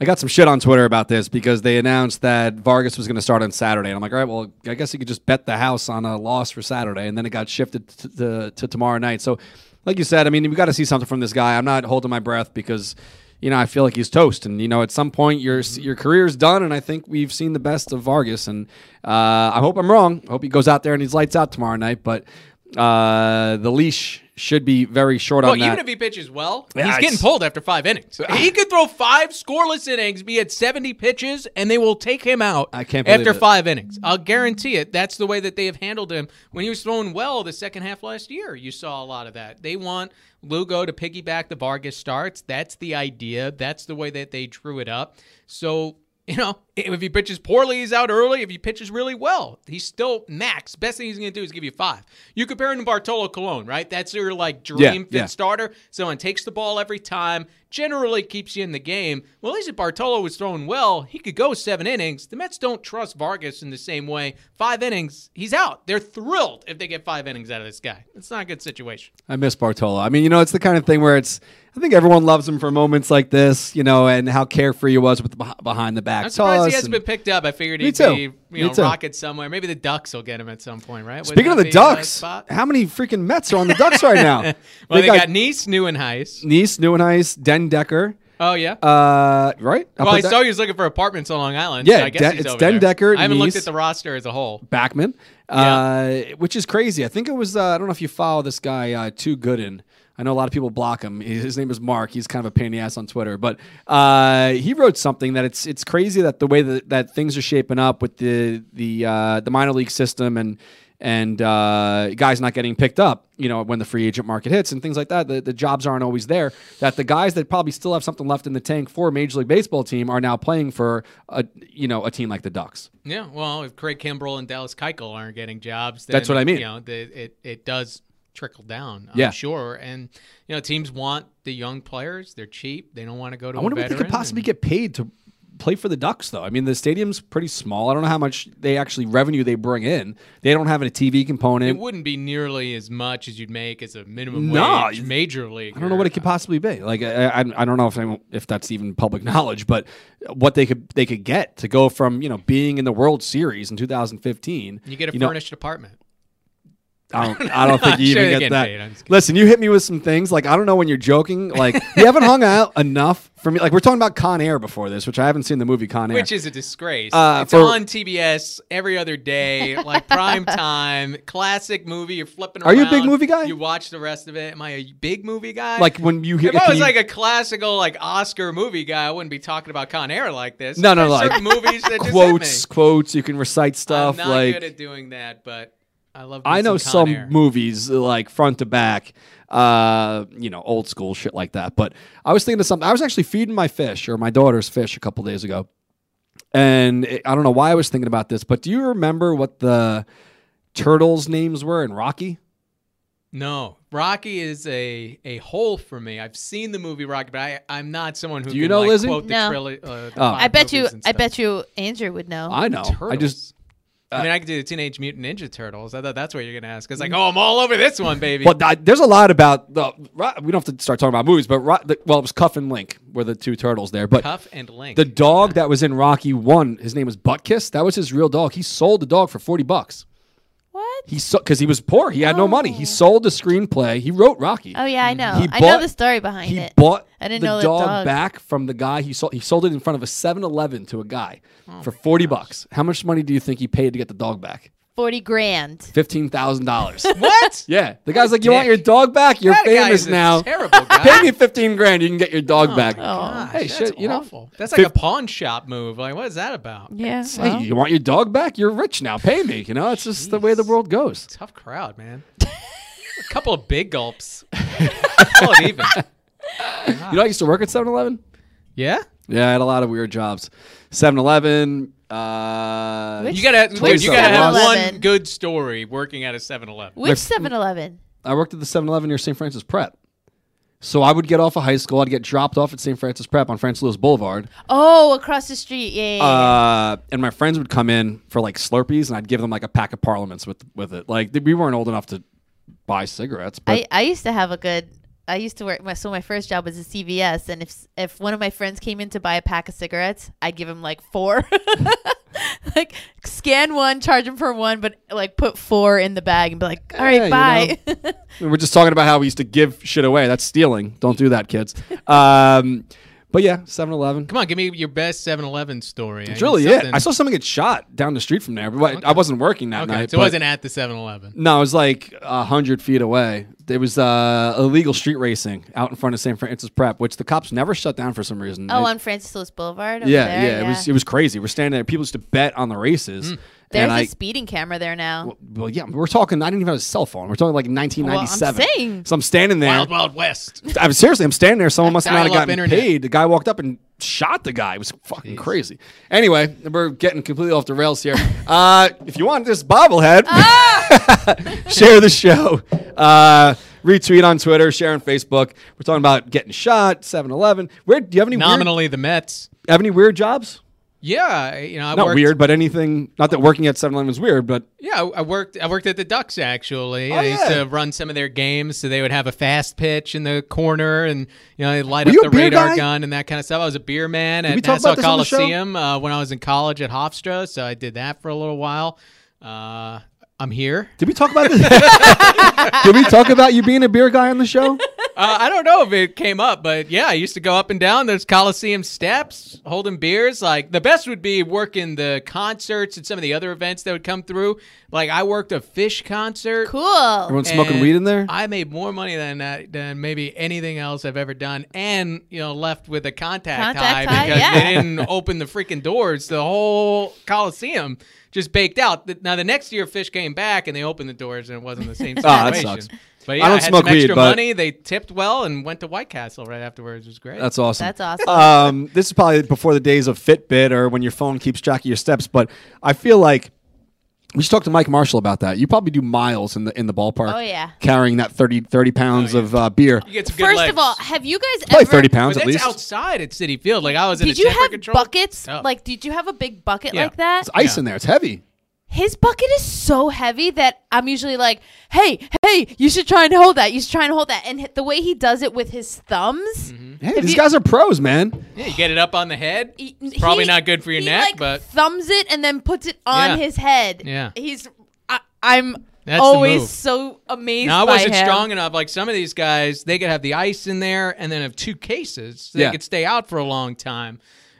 I got some shit on Twitter about this because they announced that Vargas was going to start on Saturday, and I'm like, all right, well, I guess you could just bet the house on a loss for Saturday, and then it got shifted to, to, to tomorrow night. So, like you said, I mean, we got to see something from this guy. I'm not holding my breath because. You know, I feel like he's toast, and you know, at some point your your career's done, and I think we've seen the best of Vargas, and uh, I hope I'm wrong. I hope he goes out there and he's lights out tomorrow night, but uh, the leash should be very short Well, on that. even if he pitches well, Yeah, he's it's- getting pulled after five innings. He could throw five scoreless innings, be at 70 pitches, and they will take him out I can't after it. five innings. I'll guarantee it. That's the way that they have handled him. When he was throwing well the second half last year, you saw a lot of that. They want Lugo to piggyback the Vargas starts. That's the idea. That's the way that they drew it up. So you know, if he pitches poorly, he's out early. If he pitches really well, he's still max. Best thing he's going to do is give you five. You compare him to Bartolo Colon, right? That's your like dream Yeah, fifth yeah. starter. Someone takes the ball every time, generally keeps you in the game. Well, at least if Bartolo was throwing well, he could go seven innings. The Mets don't trust Vargas in the same way. Five innings, he's out. They're thrilled if they get five innings out of this guy. It's not a good situation. I miss Bartolo. I mean, you know, it's the kind of thing where it's. I think everyone loves him for moments like this, you know, and how carefree he was with the behind the back I'm surprised he hasn't been picked up. I figured he'd too. be, you know, rocket somewhere. Maybe the Ducks will get him at some point, right? Speaking of the Ducks, how many freaking Mets are on the Ducks right now? well, they, got, Nice, Nieuwenhuis. Nice, Nieuwenhuis, Den Dekker, Oh yeah. uh, right? Up well, I that- saw he was looking for apartments on Long Island. Yeah, so I guess De- it's Den. Decker, I haven't looked at the roster as a whole. Backman, uh, which is crazy. I think it was. Uh, I don't know if you follow this guy, uh, Too Gooden. I know a lot of people block him. His name is Mark. He's kind of a pain in the ass on Twitter, but uh, he wrote something that it's it's crazy that the way that, that things are shaping up with the the uh, the minor league system and and uh, guys not getting picked up, you know, when the free agent market hits and things like that, the, the jobs aren't always there. That the guys that probably still have something left in the tank for a Major League Baseball team are now playing for a you know a team like the Ducks. Yeah, well, if Craig Kimbrel and Dallas Keuchel aren't getting jobs, then, That's what I mean. You know, the, it it does trickle down. I'm Yeah. sure. And you know, teams want the young players. They're cheap. They don't want to go to. I wonder what they could possibly and- get paid to play for the Ducks, though. I mean, the stadium's pretty small. I don't know how much they actually revenue they bring in. They don't have a TV component. It wouldn't be nearly as much as you'd make as a minimum No, wage major league. I don't know what it could possibly be. Like, I, I, I don't know if I, if that's even public knowledge, but what they could they could get to go from you know being in the World Series in 2015. You get a know, furnished apartment. I don't, I don't think you even get that. paid. I'm just kidding. Listen, you hit me with some things. Like, I don't know when you're joking. Like, you haven't hung out enough for me. Like, we're talking about Con Air before this, which I haven't seen the movie Con Air. Which is a disgrace. Uh, it's for- on TBS every other day, like prime time, classic movie. You're flipping Are you a big movie guy? You watch the rest of it. Am I a big movie guy? like when you hear if I was you- like a classical, like Oscar movie guy, I wouldn't be talking about Con Air like this. No, no, There's like, movies that just quotes, quotes. You can recite stuff. I'm not like good at doing that, but I love. I know some, some Air. movies like front to back, uh, you know, old school shit like that. But I was thinking of something. I was actually feeding my fish or my daughter's fish a couple days ago, and it- I don't know why I was thinking about this. But do you remember what the turtles' names were in Rocky? No, Rocky is a a hole for me. I've seen the movie Rocky, but I I'm not someone who Do you can, know, like, Lizzie? quote the No. trilo- uh, the Oh. I bet you. I bet you Andrew would know. I know. I just Turtles. I mean, uh, I could do the Teenage Mutant Ninja Turtles. I thought that's what you're gonna ask. It's like, mm. oh, I'm all over this one, baby. Well, I- there's a lot about the. We don't have to start talking about movies, but the, well, it was Cuff and Link were the two turtles there. But Cuff and Link. the dog that was in Rocky One, his name was Butkus. That was his real dog. He sold the dog for forty bucks. What? He because he was poor. He had no money. He oh. sold the screenplay. He wrote Rocky. Oh yeah, I know. He I know the story behind he it. bought I didn't the know that dog, dog. back from the guy he sold. He sold it in front of a 7-Eleven to a guy Oh for forty bucks. How much money do you think he paid to get the dog back? Forty grand. Fifteen thousand dollars. what? yeah, the guy's like, "You want your dog back? You're That guy famous is a now. Terrible guy. Pay me fifteen grand, you can get your dog oh, back." Gosh, oh. hey, that's shit, you know, awful. That's like a pawn shop move. Like, what is that about? Yeah. Hey, you want your dog back? You're rich now. Pay me. You know, it's just the way the world goes. Tough crowd, man. a couple of big gulps. Call it even. You know, I used to work at 7-Eleven. Yeah. Yeah, I had a lot of weird jobs. 7-Eleven. Uh, Which- You gotta, Twin dude, you gotta have 7-Eleven. one good story working at a 7-Eleven. Which 7-Eleven? I worked at the 7-Eleven near St. Francis Prep. So I would get off of high school. I'd get dropped off at St. Francis Prep on Francis Lewis Boulevard. Oh, across the street. Yeah. yeah, yeah. Uh, and my friends would come in for like Slurpees, and I'd give them like a pack of Parliaments with with it. Like we weren't old enough to buy cigarettes, but I, I used to have a good. I used to work. My, so my first job was at CVS, and if if one of my friends came in to buy a pack of cigarettes, I'd give him like four. like scan one, charge him for one, but like put four in the bag and be like, all right, Yeah, right, you bye." we're just talking about how we used to give shit away. That's stealing. Don't do that, kids. Um, but yeah, 7-Eleven. Come on, give me your best 7-Eleven story. It's really it. I saw someone get shot down the street from there, but I wasn't working that Okay, night. so it wasn't at the 7-Eleven. No, it was like a hundred feet away. There was uh, illegal street racing out in front of St. Francis Prep, which the cops never shut down for some reason. oh, They- on Francis Lewis Boulevard. Over yeah, there, yeah, it was it was crazy. We're standing there. People used to bet on the races. There's and a I, speeding camera there now. well, yeah, we're talking. I didn't even have a cell phone. We're talking like 1997. Well, I'm saying. So I'm standing there. Wild Wild West. I was seriously, I'm standing there. Someone must have not have Dial-up gotten internet. paid. The guy walked up and shot the guy. It was fucking crazy. Anyway, we're getting completely off the rails here. Uh, if you want this bobblehead, share the show. Uh, retweet on Twitter, share on Facebook. We're talking about getting shot, 7-Eleven. Where do you have any weird, Nominally the Mets. have any weird jobs? Yeah, you know, I Not worked, weird, but anything. Not that working at 7-Eleven is weird, but Yeah, I worked. I worked at the Ducks actually. Oh, I used to run some of their games, so they would have a fast pitch in the corner, and you know, they'd light Were up the radar guy? gun and that kind of stuff. I was a beer man we at Nassau about this on the show? Coliseum uh, when I was in college at Hofstra, so I did that for a little while. Uh, I'm here. did we talk about this? did we talk about you being a beer guy on the show? Uh, I don't know if it came up, but yeah, I used to go up and down those Coliseum steps holding beers. Like the best would be working the concerts and some of the other events that would come through. Like I worked a Phish concert. Cool. Everyone smoking weed in there? I made more money than that than maybe anything else I've ever done, and you know left with a contact, Contact high high, because yeah. they didn't open the freaking doors. The whole Coliseum just baked out. Now the next year, Phish came back and they opened the doors, and it wasn't the same Ah, that sucks. But I yeah, I, don't had smoke some weed, extra but- money. They tipped well and went to White Castle right afterwards. It was great. That's awesome. That's awesome. um, this is probably before the days of Fitbit or when your phone keeps track of your steps. But I feel like we should talk to Mike Marshall about that. You probably do miles in the in the ballpark. Oh, yeah. carrying that 30, 30 pounds Oh, yeah. of uh, beer. you get some good First legs. of all, have you guys Probably ever? thirty but pounds that's at least. outside at Citi Field. Like I was in Did you temper have control. buckets? Oh. Like, did you have a big bucket Yeah. like that? It's ice Yeah. in there. It's heavy. His bucket is so heavy that I'm usually like, "Hey, hey, you should try and hold that. You should try and hold that." And the way he does it with his thumbs, mm-hmm. Hey, these you- guys are pros, man. Yeah, you get it up on the head. he- It's probably he- not good for your he, neck, like, but thumbs it and then puts it on Yeah. his head. Yeah. he's. I, I'm That's always so amazed. Now I wasn't him. strong enough. Like some of these guys, they could have the ice in there and then have two cases, so Yeah. they could stay out for a long time.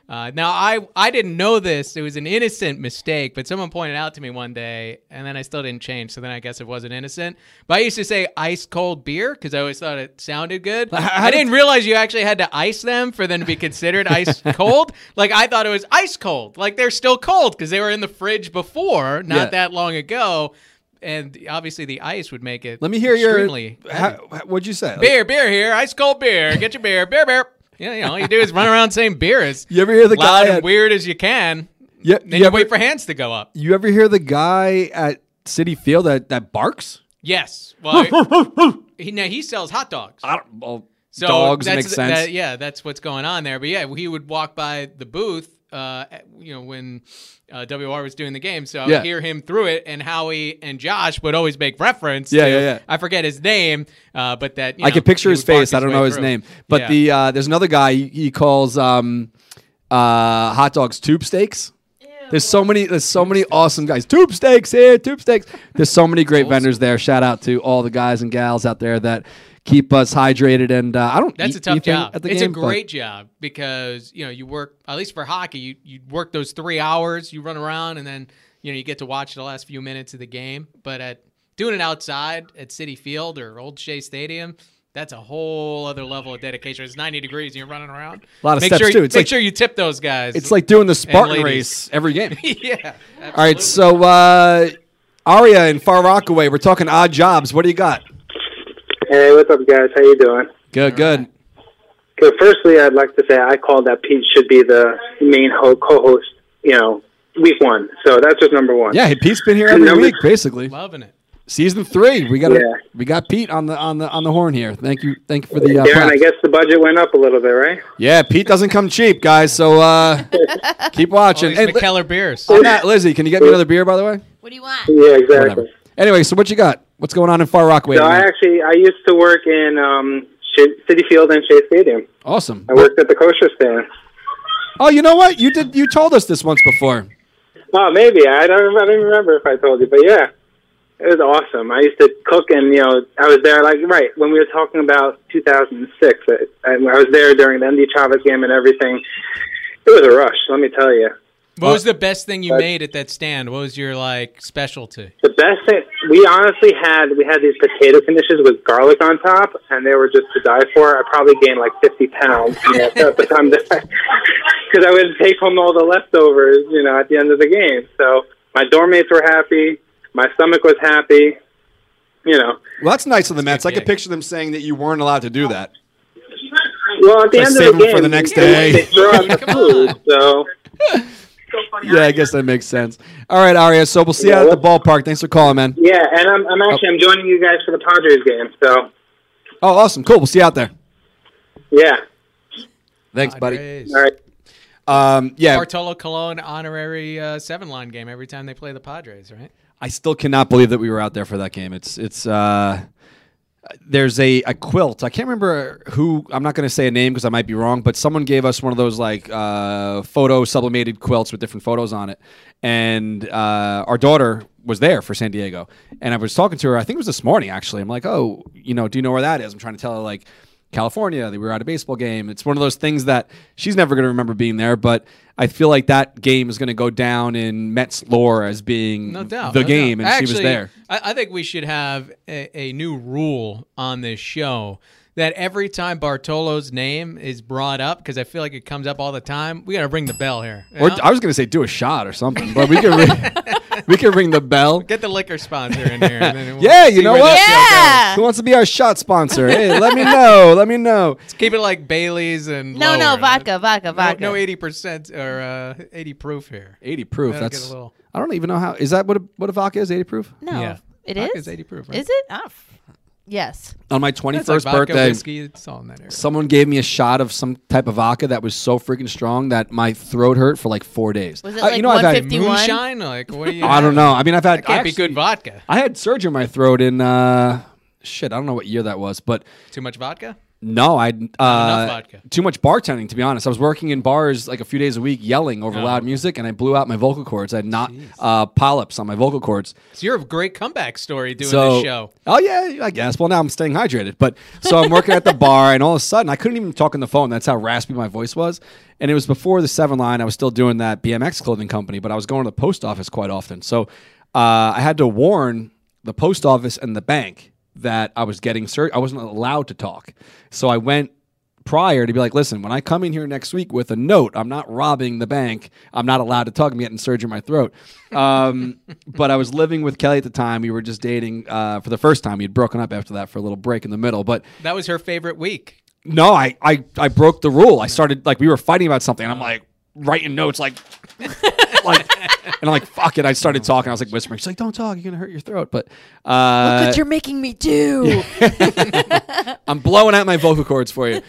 Uh, now I I didn't know this. It was an innocent mistake, but someone pointed out to me one day, and then I still didn't change. So then I guess it wasn't innocent. But I used to say ice cold beer because I always thought it sounded good. I did- didn't realize you actually had to ice them for them to be considered ice cold. Like I thought it was ice cold. Like they're still cold because they were in the fridge before, not Yeah. that long ago. And obviously the ice would make it. Let me hear your. How, what'd you say? beer, beer here, ice cold beer. Get your beer, beer, beer. Yeah, you know, all you do is run around saying beer as You ever hear the loud guy and at- weird as you can. Yeah, Then you you, ever- wait for hands to go up. You ever hear the guy at Citi Field that, that barks? Yes. Well, he, now he sells hot dogs. I don't. Well, So dogs make sense. that- yeah, that's what's going on there. But yeah, he would walk by the booth uh, you know, when uh, WR was doing the game. So I Yeah. hear him through it, and Howie and Josh would always make reference. Yeah, to- yeah, yeah. I forget his name, uh, but that you I know, can picture his would bark face. I don't know his through. name, but Yeah. the uh, there's another guy he, he calls um, uh, hot dogs tube steaks. There's so many. There's so many awesome guys. Tube steaks here. Tube steaks. There's so many great vendors there. Shout out to all the guys and gals out there that keep us hydrated. And uh, I don't. That's a tough job. It's game, a but- great job because you know you work at least for hockey. You you work those three hours. You run around and then you know you get to watch the last few minutes of the game. But at doing it outside at Citi Field or Old Shea Stadium. That's a whole other level of dedication. It's 90 degrees and you're running around. A lot of make steps, sure, too. It's make like- sure you tip those guys. It's like doing the Spartan race every game. yeah. All right, so uh, Aria in Far Rockaway, we're talking odd jobs. What do you got? Hey, what's up, guys? How you doing? Good, good. Good. Firstly, I'd like to say I called that Pete should be the main ho- co-host. You know, week one. So that's just number one. Yeah, hey, Pete's been here every Number- week, basically. Loving it. Season three, we got Yeah. we got Pete on the on the on the horn here. Thank you, thank you for the. Uh, Darren, props. I guess the budget went up a little bit, right? Yeah, Pete doesn't come cheap, guys. So uh, keep watching. these Hey, Li- Mikkeller beers. on that, Lizzie, can you get me another beer, by the way? What do you want? Yeah, exactly. Whatever. Anyway, so what you got? What's going on in Far Rockaway? So I actually I used to work in um, Citi Field and Shea Stadium. awesome. I worked at the kosher stand. Oh, you know what? You did. You told us this once before. Oh, maybe I don't. I don't remember if I told you, but yeah, it was awesome. I used to cook, and you know, I was there like right when we were talking about 2006. I, I was there during the Endy Chavez game and everything. It was a rush, let me tell you. What was the best thing you Uh, made at that stand? What was your like specialty? The best thing we honestly had, we had these potato knishes with garlic on top, and they were just to die for. I probably gained like 50 pounds you know, at the time because I would take home all the leftovers, you know, at the end of the game. So my dorm mates were happy, my stomach was happy, you know. Well, that's nice of the Mets. I could picture them saying that you weren't allowed to do that. Well, at the Just end of the 'em game, for the next day. they throw out the Come food. on. So Yeah, I guess that makes sense. All right, Aria. So we'll see you Yeah, out at the ballpark. Thanks for calling, man. yeah, and I'm, I'm actually I'm joining you guys for the Padres game. So Oh, awesome. Cool. We'll see you out there. yeah, Thanks, buddy. Padres. all right. Um, yeah, Bartolo Colon honorary uh, seven line game every time they play the Padres, right? I still cannot believe that we were out there for that game. It's it's uh there's a, a quilt. I can't remember who. I'm not going to say a name because I might be wrong. But someone gave us one of those like uh, photo sublimated quilts with different photos on it, and uh, our daughter was there for San Diego. And I was talking to her. I think it was this morning actually. I'm like, oh, you know, do you know where that is? I'm trying to tell her like. California, they were at a baseball game. It's one of those things that she's never going to remember being there, but I feel like that game is going to go down in Mets lore as being No doubt. the no game, doubt. and Actually, she was there. I, I think we should have a, a new rule on this show that every time Bartolo's name is brought up, because I feel like it comes up all the time, we got to ring the bell here. Or? I was going to say do a shot or something, but we can ring, we can ring the bell. Get the liquor sponsor in here. And then we'll Yeah, you know what? this. Yeah. Who wants to be our shot sponsor? Hey, let me know. Let me know. Keep it like Bailey's and No, no, lower. vodka, vodka, No- vodka. No, eighty percent or uh, eighty proof here. 80 proof. Gotta That's a little- I don't even know how. Is that what a, what a vodka is? 80 proof? No, Yeah. it is. Vodka's 80 proof, right? Is it? Oh, f- yes. On my 21st like vodka, birthday, whiskey, it's all in that area. someone gave me a shot of some type of vodka that was so freaking strong that my throat hurt for like four days. Was it Uh, like you know, I've had, 150? 51? Moonshine, like what do you? I don't know. I mean, I've had. That can't I be good vodka. I had surgery in my throat in uh, shit. I don't know what year that was, but Too much vodka. No, I uh, vodka. too much bartending. To be honest, I was working in bars like a few days a week, yelling over Oh. loud music, and I blew out my vocal cords. I had not uh, polyps on my vocal cords. So you're a great comeback story doing so, this show. oh yeah, I guess. Well, now I'm staying hydrated, but so I'm working at the bar, and all of a sudden I couldn't even talk on the phone. That's how raspy my voice was. And it was before the seven line. I was still doing that BMX clothing company, but I was going to the post office quite often. So uh, I had to warn the post office and the bank that I was getting surgery. I wasn't allowed to talk. So I went prior to be like, listen, when I come in here next week with a note, I'm not robbing the bank. I'm not allowed to talk. I'm getting surgery in my throat. Um, but I was living with Kelly at the time. We were just dating uh, for the first time. We had broken up after that for a little break in the middle. But That was her favorite week. no, I, I, I broke the rule. I started like we were fighting about something. And I'm like writing notes like, like, and I'm like, fuck it. I started talking. I was like whispering. She's like, don't talk. You're gonna hurt your throat. But uh, Look what you're making me do. I'm blowing out my vocal cords for you.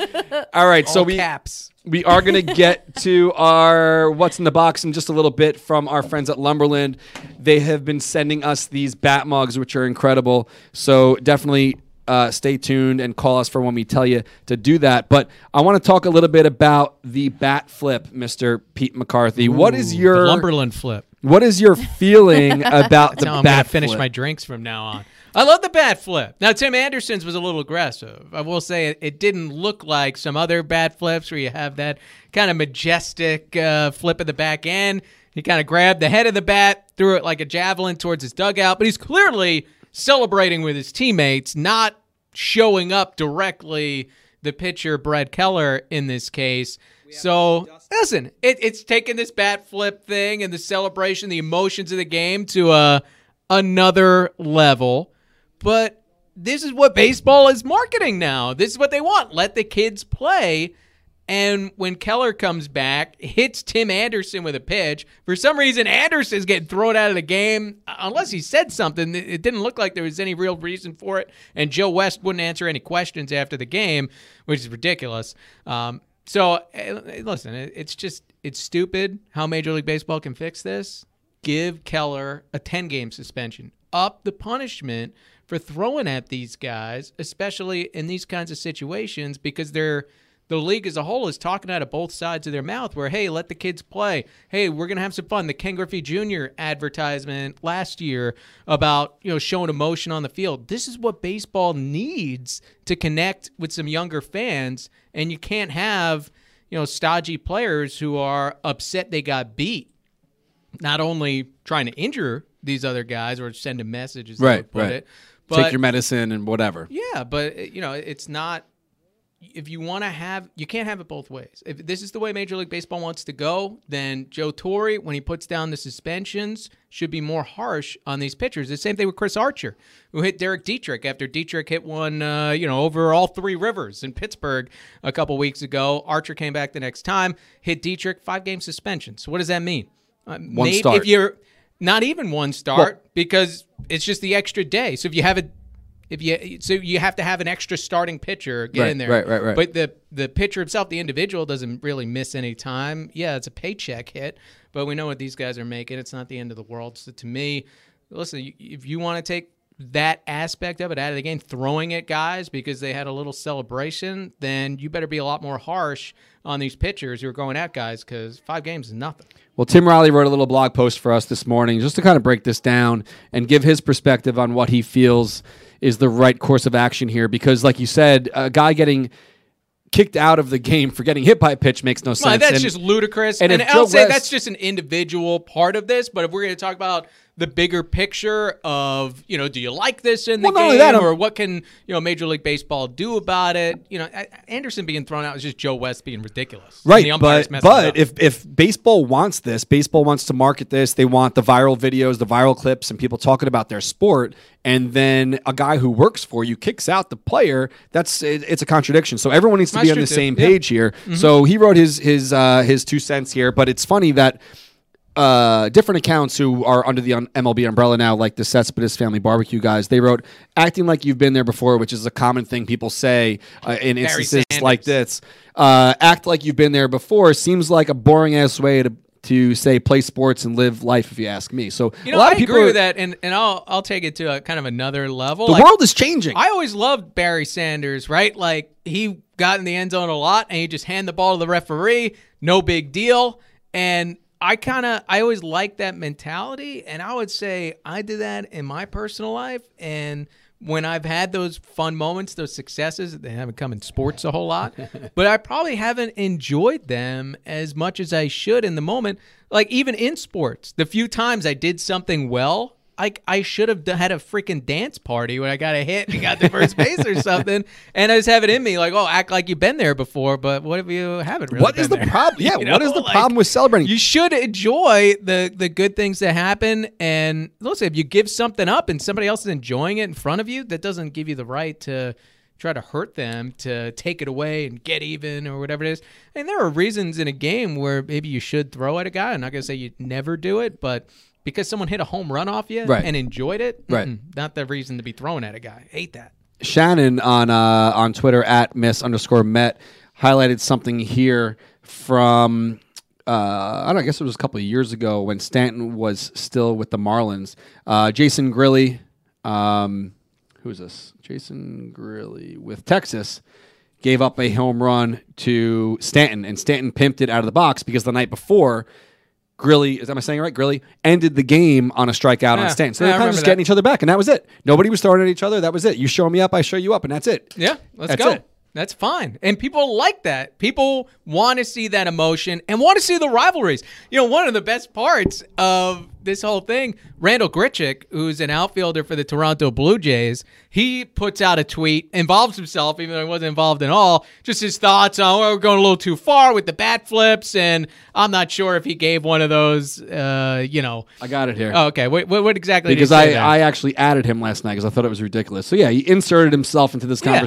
All right, so All we caps. we are going to get to our what's in the box in just a little bit from our friends at Lumberland. They have been sending us these bat mugs, which are incredible. So definitely uh, stay tuned and call us for when we tell you to do that. But I want to talk a little bit about the bat flip, Mr. Pete McCarthy. what is your Lumberland flip. what is your feeling about the I'm bat gonna finish flip? my drinks from now on. I love the bat flip. Now Tim Anderson's was a little aggressive. I will say it, it didn't look like some other bat flips where you have that kind of majestic uh, flip at the back end. He kind of grabbed the head of the bat, threw it like a javelin towards his dugout, but he's clearly celebrating with his teammates, not showing up directly the pitcher Brad Keller in this case. So listen, it, it's taking this bat flip thing and the celebration, the emotions of the game to a another level. But this is what baseball is marketing now. This is what they want. Let the kids play. And when Keller comes back, hits Tim Anderson with a pitch. For some reason, Anderson's getting thrown out of the game. Unless he said something, it didn't look like there was any real reason for it. And Joe West wouldn't answer any questions after the game, which is ridiculous. Um, so eh, listen, it's just it's stupid how Major League Baseball can fix this. Give Keller a 10 game suspension. Up the punishment for throwing at these guys, especially in these kinds of situations, because they're the league as a whole is talking out of both sides of their mouth where hey let the kids play hey we're going to have some fun the ken griffey jr advertisement last year about you know showing emotion on the field this is what baseball needs to connect with some younger fans and you can't have you know stodgy players who are upset they got beat not only trying to injure these other guys or send a message as they Right, would put right. it but Take your medicine and whatever. yeah, but you know, it's not. If you want to have, you can't have it both ways. If this is the way Major League Baseball wants to go, then Joe Torre, when he puts down the suspensions, should be more harsh on these pitchers. The same thing with Chris Archer, who hit Derek Dietrich after Dietrich hit one, uh, you know, over all three rivers in Pittsburgh a couple weeks ago. Archer came back the next time, hit Dietrich, five game suspension. So what does that mean? Uh, maybe start. If you're not even one start because it's just the extra day. So if you have a if you so you have to have an extra starting pitcher get Right, in there. right, right, right. But the the pitcher himself, the individual, doesn't really miss any time. Yeah, it's a paycheck hit, but we know what these guys are making. It's not the end of the world. So to me, listen, if you want to take that aspect of it out of the game, throwing at guys because they had a little celebration, then you better be a lot more harsh on these pitchers who are going at guys because five games is nothing. Well, Tim Riley wrote a little blog post for us this morning just to kind of break this down and give his perspective on what he feels is the right course of action here. Because, like you said, a guy getting kicked out of the game for getting hit by a pitch makes no sense. Well, that's And- just ludicrous. and And, I'll say that's just an individual part of this. But if we're going to talk about the bigger picture of, you know, do you like this in the Well, game, that, or what can you know Major League Baseball do about it? You know, Anderson being thrown out is just Joe West being ridiculous. Right, but but if if baseball wants this, baseball wants to market this. They want the viral videos, the viral clips, and people talking about their sport. And then a guy who works for you kicks out the player. That's it, it's a contradiction. So everyone needs to That's be on the too. same Yeah. page here. So he wrote his his uh, his two cents here. But it's funny that uh, different accounts who are under the MLB umbrella now, like the Cespedes Family Barbecue guys, they wrote acting like you've been there before, which is a common thing people say uh, in instances like this. Uh, act like you've been there before seems like a boring ass way to to say play sports and live life, if you ask me. So you a lot I of people agree are- with that, and and I'll I'll take it to a kind of another level. The Like, world is changing. I always loved Barry Sanders, right? Like he got in the end zone a lot and he just hand the ball to the referee, no big deal. And I kind of I always liked that mentality and I would say I did that in my personal life and when I've had those fun moments, those successes, they haven't come in sports a whole lot, but I probably haven't enjoyed them as much as I should in the moment. Like even in sports, the few times I did something well, I, I should have had a freaking dance party when I got a hit and got the first base or something. And I just have it in me, like, oh, act like you've been there before, but what if you haven't really what is the there? problem? Yeah, You what know, is the like, problem with celebrating? You should enjoy the the good things that happen. And listen, if you give something up and somebody else is enjoying it in front of you, that doesn't give you the right to try to hurt them, to take it away and get even or whatever it is. And there are reasons in a game where maybe you should throw at a guy. I'm not going to say you never do it, but because someone hit a home run off you Right. and enjoyed it, Right. mm-mm, not the reason to be thrown at a guy. Hate that. Shannon on uh, on Twitter at Miss underscore Met highlighted something here from. Uh, I don't know, I guess it was a couple of years ago when Stanton was still with the Marlins. Uh, Jason Grilli, um, who is this? Jason Grilli with Texas gave up a home run to Stanton, and Stanton pimped it out of the box because the night before, Grilli, is am I saying it right? Grilli ended the game on a strikeout Yeah. on Stanton. So Yeah, they're kind of just that. getting each other back, and that was it. Nobody was throwing at each other. That was it. You show me up, I show you up, and that's it. Yeah, let's That's go. it. That's fine. And people like that. People want to see that emotion and want to see the rivalries. You know, one of the best parts of this whole thing, Randal Grichuk, who's an outfielder for the Toronto Blue Jays, he puts out a tweet, involves himself, even though he wasn't involved at all, just his thoughts on, well, we're going a little too far with the bat flips. And I'm not sure if he gave one of those, uh, you know. I got it here. Oh, okay. What, what, what exactly because did he say I, there? I actually added him last night because I thought it was ridiculous. So yeah, he inserted himself into this Yeah.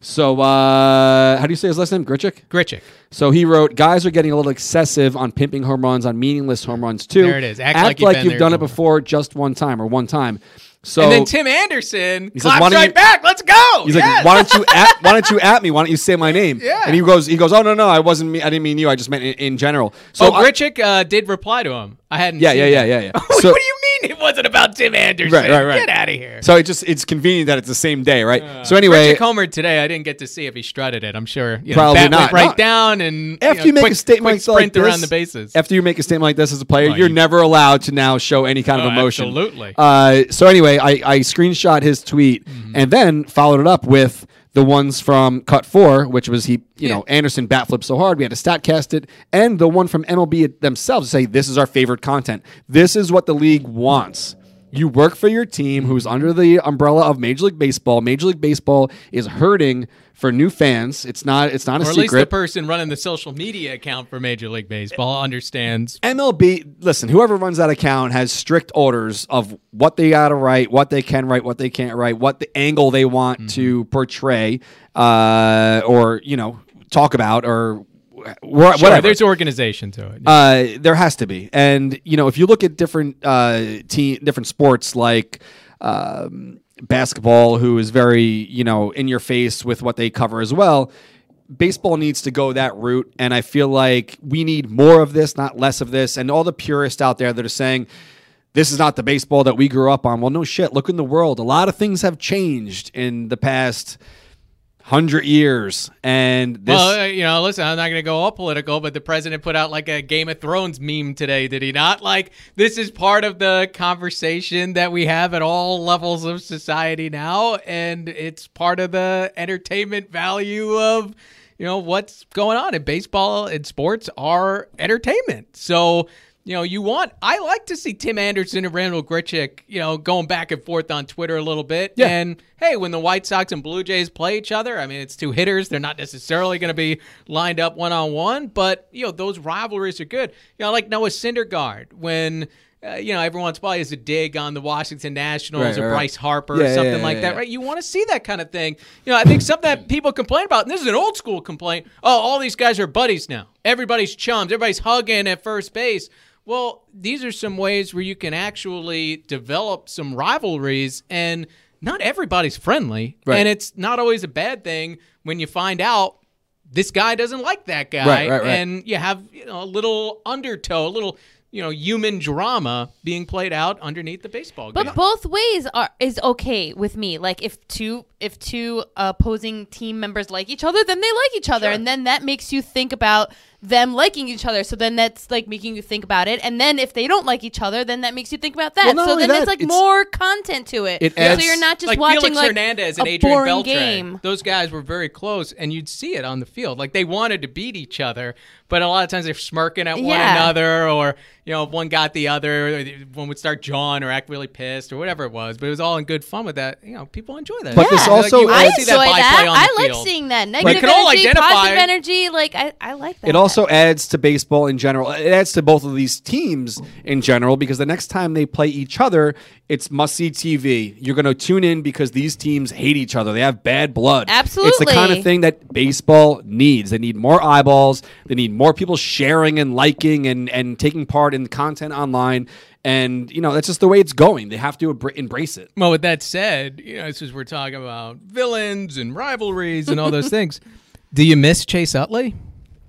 So uh, how do you say his last name? Grichuk. Grichuk. So he wrote, "Guys are getting a little excessive on pimping home runs on meaningless home runs too. There it is. Act like you've been you've done it somewhere." before, just one time or one time." So and then Tim Anderson says, claps "Why don't right you- back. Let's go. He's Yes. like, "Why don't you at Why don't you at me? Why don't you say my name?" Yeah. And he goes, "He goes, oh no no, I wasn't me. I didn't mean you. I just meant in, in general." So oh, Grichuk uh, did reply to him. I hadn't. yeah yeah yeah that. yeah yeah. what So- do you mean it wasn't about Tim Anderson? Right, right, right. Get out of here. So it just it's convenient that it's the same day, right? so anyway, Grichuk homered today. I didn't get to see if he strutted it. I'm sure. You know, Probably bat not. right No. down and after know, you make quick, a statement quick like sprint this, around the bases. after you make a statement like this as a player, Oh, you're you- never allowed to now show any kind of Oh, emotion. absolutely. Uh, so anyway, I, I screenshot his tweet Mm-hmm. and then followed it up with the ones from Cut4, which was he, you know, Anderson bat flipped so hard we had to statcast it, and the one from MLB themselves to say this is our favorite content. This is what the league wants. You work for your team who's under the umbrella of Major League Baseball. Major League Baseball is hurting for new fans. It's not. It's not a or at least the person running the social media account for Major League Baseball understands. MLB, listen, whoever runs that account has strict orders of what they got to write, what they can write, what they can't write, what the angle they want Mm-hmm. to portray, uh, or you know, talk about, or wh- Sure, whatever. there's organization to it. Uh, there has to be, and you know, if you look at different uh, team, different sports like um, basketball, who is very you know in your face with what they cover as well. Baseball needs to go that route, and I feel like we need more of this, not less of this. And all the purists out there that are saying this is not the baseball that we grew up on. Well, no shit. Look in the world. A lot of things have changed in the past hundred years, and this. well, uh, you know, listen, I'm not going to go all political, but the president put out like a Game of Thrones meme today, did he not? Like, this is part of the conversation that we have at all levels of society now, and it's part of the entertainment value of, you know, what's going on in baseball and sports are entertainment. So, you know, you want. I like to see Tim Anderson and Randal Grichuk, you know, going back and forth on Twitter a little bit. Yeah. And hey, when the White Sox and Blue Jays play each other, I mean, it's two hitters. They're not necessarily going to be lined up one on one, but you know, those rivalries are good. You know, like Noah Syndergaard when. Uh, you know, everyone's probably has a dig on the Washington Nationals Right, or right. Bryce Harper Yeah, or something yeah, like yeah, that, yeah. right? You want to see that kind of thing. You know, I think something that people complain about, and this is an old school complaint. Oh, all these guys are buddies now. Everybody's chums. Everybody's hugging at first base. Well, these are some ways where you can actually develop some rivalries, and not everybody's friendly, Right. and it's not always a bad thing when you find out this guy doesn't like that guy, Right, right, right. and you have you know, a little undertow, a little you know human drama being played out underneath the baseball game. But both ways are is okay with me. Like if two if two opposing team members like each other, then they like each other, and then that makes you think about them liking each other. So then that's like making you think about it. And then if they don't like each other, then that makes you think about that. Well, so then that, it's like it's- more content to it. It so you're not just like watching Felix like Hernandez and a Adrian boring Beltre. game. Those guys were very close, and you'd see it on the field. Like they wanted to beat each other, but a lot of times they're smirking at one Yeah. another, or you know, if one got the other, one would start jawing or act really pissed or whatever it was. But it was all in good fun with that. You know, people enjoy that. But this Like, also you I see enjoy byplay that. on the I like field. seeing that negative can energy, positive energy. Like I, I like that. It also adds to baseball in general. It adds to both of these teams in general because the next time they play each other, it's must see TV. You're going to tune in because these teams hate each other. They have bad blood. Absolutely. It's the kind of thing that baseball needs. They need more eyeballs. They need more people sharing and liking and, and taking part in content online. And, you know, that's just the way it's going. They have to embra- embrace it. Well, with that said, you know, since we're talking about villains and rivalries and all those things, do you miss Chase Utley?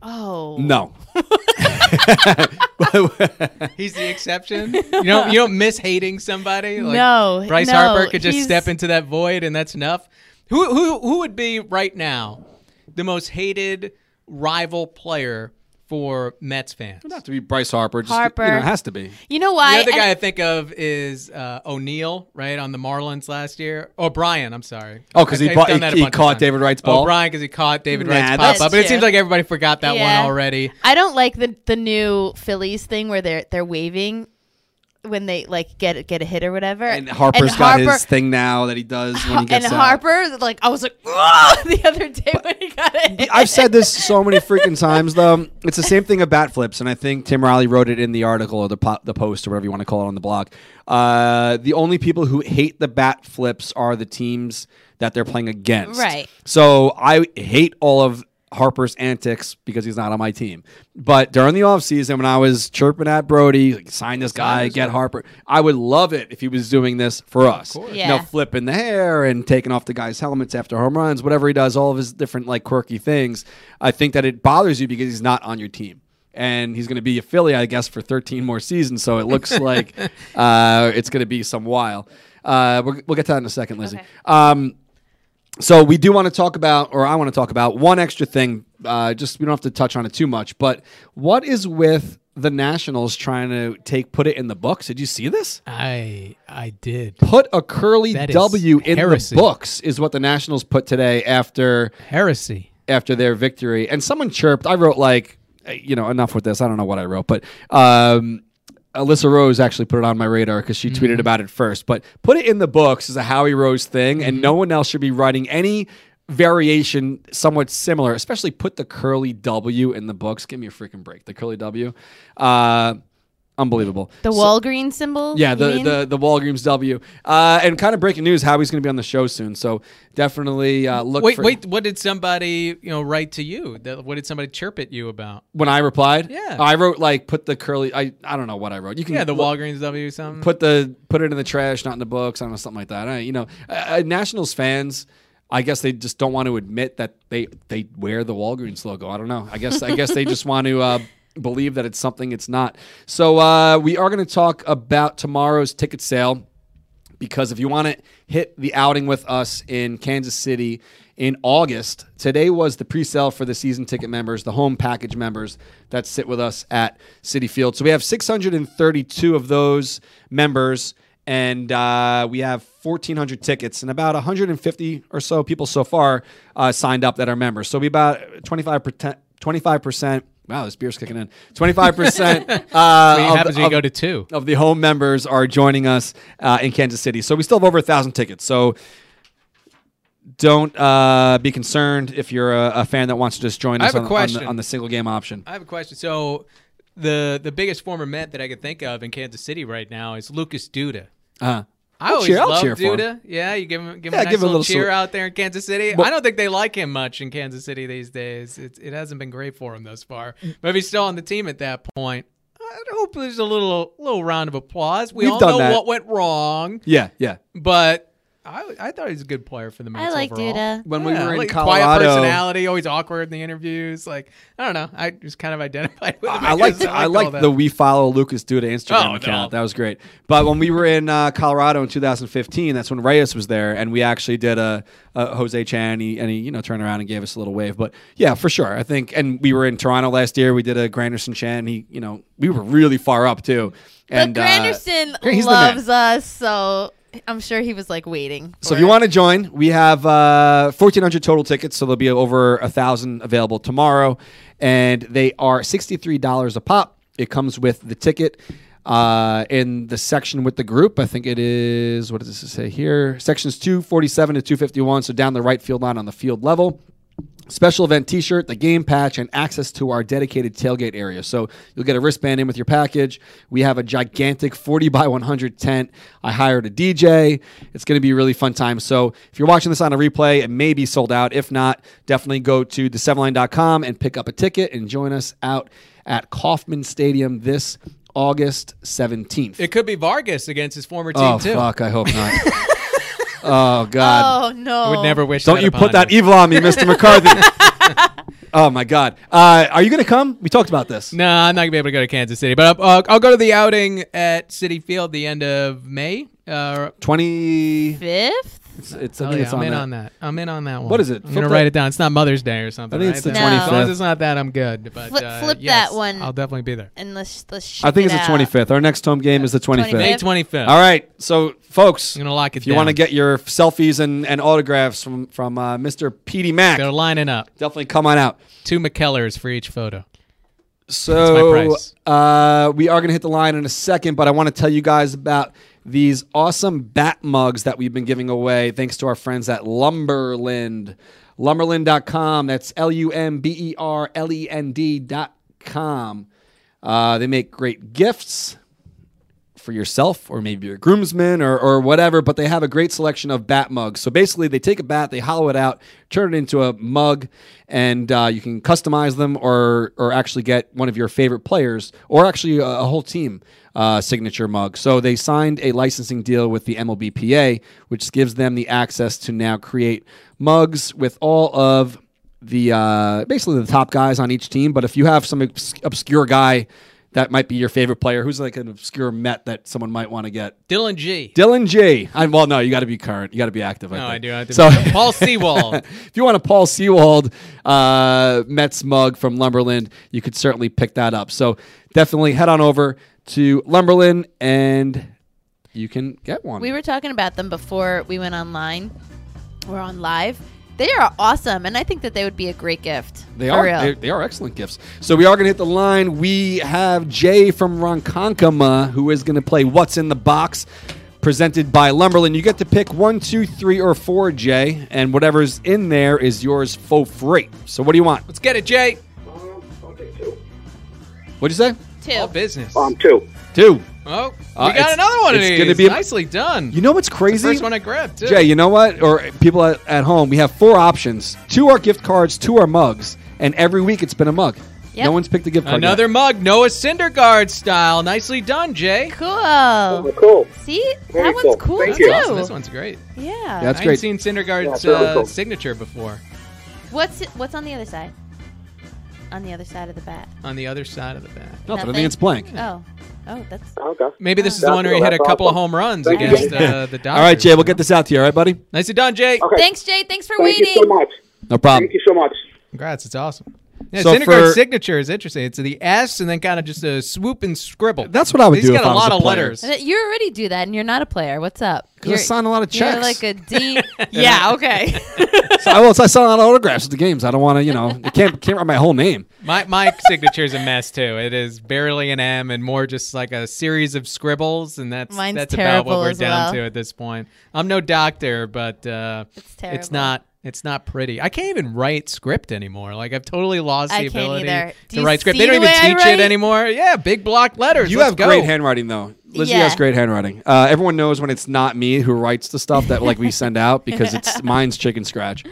Oh No. He's the exception. You don't you don't miss hating somebody. Like No, Bryce no, Harper could just he's- step into that void and that's enough. Who who who would be right now the most hated rival player for Mets fans? It'd have to be Bryce Harper. Just, Harper. You know, it has to be. You know why? The why? other And- guy I think of is uh, O'Neill, right on the Marlins last year. Oh, Brian, I'm sorry. Oh, 'cause he I've bought- done he- he caught. David Wright's ball? Oh, Brian, because he caught David Nah, Wright's that's pop up. But it seems like everybody forgot that Yeah. one already. I don't like the the new Phillies thing where they're they're waving when they like get get a hit or whatever. And Harper's got his thing now that he does when he and gets out. Harper, like I was like the other day when he got it. I've said this so many freaking times, though. It's the same thing of bat flips, and I think Tim Riley wrote it in the article or the po- the post or whatever you want to call it on the blog. Uh, the only people who hate the bat flips are the teams that they're playing against. Right. So I hate all of Harper's antics because he's not on my team. But during the offseason, when I was chirping at Brodie, like, sign this guy, this get guy. Harper, I would love it if he was doing this for us. course. You know, flipping the hair and taking off the guy's helmets after home runs, whatever he does, all of his different like quirky things. I think that it bothers you because he's not on your team. And he's going to be a Philly, I guess, for 13 more seasons. So it looks like uh, it's going to be some while. Uh, we'll, we'll get to that in a second, Lizzie. Okay. Um, so we do want to talk about, or I want to talk about one extra thing. Uh, just we don't have to touch on it too much, but what is with the Nationals trying to take put it in the books? Did you see this? I I did. Put a curly That is W in heresy. the books is what the Nationals put today after Heresy. after their victory. And someone chirped. I wrote like, you know, enough with this. I don't know what I wrote, but um, Alyssa Rose actually put it on my radar because she tweeted about it first. But put it in the books is a Howie Rose thing, and no one else should be writing any variation somewhat similar. Especially put the curly W in the books. Give me a freaking break. The curly W. Uh, Unbelievable. the So- Walgreens symbol. yeah, the, the the Walgreens W. Uh, and kind of breaking news, Howie's going to be on the show soon. So definitely uh, look Wait, for wait. What did somebody you know write to you? That, what did somebody chirp at you about? when I replied. Yeah. I wrote like put the curly. I I don't know what I wrote. You can Yeah, the look- Walgreens W or something. put the put it in the trash, not in the books. I don't know something like that. I, you know, uh, uh, Nationals fans. I guess they just don't want to admit that they they wear the Walgreens logo. I don't know. I guess I guess they just want to uh, believe that it's something it's not. So uh, we are going to talk about tomorrow's ticket sale because if you want to hit the outing with us in Kansas City in August, today was the pre-sale for the season ticket members, the home package members that sit with us at Citi Field. So we have 632 of those members, and uh, we have 1,400 tickets, and about 150 or so people so far uh, signed up that are members. So we about 25 percent. 25 percent. Wow, this beer's kicking in. 25 percent. Uh, happens when you go to two? of the home members are joining us uh, in Kansas City. So we still have over a thousand tickets. So don't uh, be concerned if you're a, a fan that wants to just join I us have a on, on, the, question. on the single game option. I have a question. So, the the biggest former Met that I could think of in Kansas City right now is Lucas Duda. Uh, I I'll always cheer- love cheer for him. Duda. Yeah, you give him give him Yeah, a nice give him a little, little cheer sal- out there in Kansas City. Well- I don't think they like him much in Kansas City these days. It, it hasn't been great for him thus far. Mm. But if he's still on the team at that point, I hope there's a little little round of applause. We all know that. what went wrong, Yeah, yeah. but I, I thought he was a good player for the Mets. I like overall. Duda. When we Yeah, were in like, Colorado, quiet personality, always awkward in the interviews. Like I don't know, I just kind of identified with him. I like. I like the we follow Lucas Duda Instagram Oh, account. no. That was great. But when we were in uh, Colorado in 2015, that's when Reyes was there, and we actually did a, a Jose Chan, and he, and he you know turned around and gave us a little wave. But yeah, for sure, I think. And we were in Toronto last year. We did a Granderson Chan. He you know we were really far up too. And but uh, Granderson he's the man. loves us, so I'm sure he was like waiting. So if you want to join, we have uh, 1,400 total tickets, so there'll be over a thousand available tomorrow, and they are $63 a pop. It comes with the ticket uh, in the section with the group. I think it is what does this say here? Sections 247 to 251, so down the right field line on the field level. Special event T-shirt, the game patch, and access to our dedicated tailgate area. So you'll get a wristband in with your package. We have a gigantic 40 by 100 tent. I hired a DJ. It's going to be a really fun time. So if you're watching this on a replay, it may be sold out. If not, definitely go to the7line.com and pick up a ticket and join us out at Kauffman Stadium this August 17th. It could be Vargas against his former team oh too. fuck! I hope not. oh god! Oh no! I would never wish. Don't that you upon put that him. evil on me, Mr. McCarthy. Oh my God. Uh, are you going to come? We talked about this. No, I'm not gonna be able to go to Kansas City, but uh, I'll go to the outing at Citi Field the end of May. Uh, Fifth. It's, it's, I oh think yeah, it's I'm on in that. on that. I'm in on that one. What is it? I'm Flip gonna that- write it down. It's not Mother's Day or something. I think it's right? the No. As long 25th. as it's not that, I'm good. But Flip- uh, flip yes, that one. I'll definitely be there. And let's let's. I ship think it's it the out. twenty fifth. Our next home game is the twenty fifth. May 25th. 25th. All right, so folks, I'm gonna lock it if you want to get your selfies and, and autographs from from uh, Mr. Petey Mac, They're lining up. definitely come on out. Two McKellers for each photo. So price. uh, we are going to hit the line in a second, but I want to tell you guys about these awesome bat mugs that we've been giving away thanks to our friends at Lumberlend. Lumberlend.com. That's L U M B E R L E N D.com. Uh, they make great gifts for yourself or maybe your groomsmen or, or whatever, but they have a great selection of bat mugs. So basically, they take a bat, they hollow it out, turn it into a mug, and uh, you can customize them or or actually get one of your favorite players or actually a, a whole team uh, signature mug. So they signed a licensing deal with the MLBPA, which gives them the access to now create mugs with all of the uh, basically the top guys on each team. But if you have some obs- obscure guy that might be your favorite player, who's like an obscure Met that someone might want to get, Dillon Gee. Dillon Gee. I, well, no, you got to be current. You got to be active. I No, think. I do. I have to So be- Paul Sewald. if you want a Paul Sewald uh, Mets mug from Lumberlend, you could certainly pick that up. So definitely head on over to Lumberlend and you can get one. We were talking about them before we went online. We're on live. They are awesome, and I think that they would be a great gift. They are. real. They, they are excellent gifts. So we are going to hit the line. We have Jay from Ronkonkoma who is going to play What's in the Box, presented by Lumberlend. You get to pick one, two, three, or four, Jay, and whatever's in there is yours for free. So what do you want? Let's get it, Jay. What'd you say? All Two. business. Um, two. Two. Oh, we Uh, got it's- another one it's gonna be a- Nicely done. You know what's crazy? First one I grabbed. Too. Jay, you know what? Or people at, at home, we have four options. Two are gift cards, two are mugs, and every week it's been a mug. Yep. No one's picked a gift card. Another yet. mug, Noah Syndergaard style. Nicely done, Jay. Cool. Oh, cool. See, Very that one's cool. cool Thank too. you. Awesome. This one's great. Yeah. That's I great. ain't seen Syndergaard's Yeah, very uh, cool. signature before What's what's on the other side? On the other side of the bat. on the other side of the bat. Nothing. I Nothing? think it's blank. Oh, oh, that's Okay. Maybe this is the one where he hit a couple of home runs Thank you. against uh, the Dodgers. All right, Jay, we'll get this out to you. All right, buddy? Nicely done, Jay. Okay. Thanks, Jay. Thanks for Thank waiting. you so much. No problem. Thank you so much. Congrats. It's awesome. Yeah, So Syndergaard's for- signature is interesting. It's the S and then kind of just a swoop and scribble. That's what I would He's do got if a I was lot a of player. letters. You already do that, and you're not a player. What's up? 'Cause I You're- sign a lot of checks. You're checks. like a D. yeah. Okay. So, well, I sign a lot of autographs at the games. I don't want to, you know, I can't can't write my whole name. My my signature is a mess too. It is barely an M and more just like a series of scribbles, and that's Mine's that's about what we're down well. to at this point. I'm no doctor, but uh, It's terrible. It's not. It's not pretty. I can't even write script anymore. Like I've totally lost I the can't ability either. Do to write script. They don't the even teach it anymore. Yeah, big block letters. You Let's have go. great handwriting, though. Lizzie Yeah. has great handwriting. Uh, everyone knows when it's not me who writes the stuff that like we send out because it's mine's chicken scratch.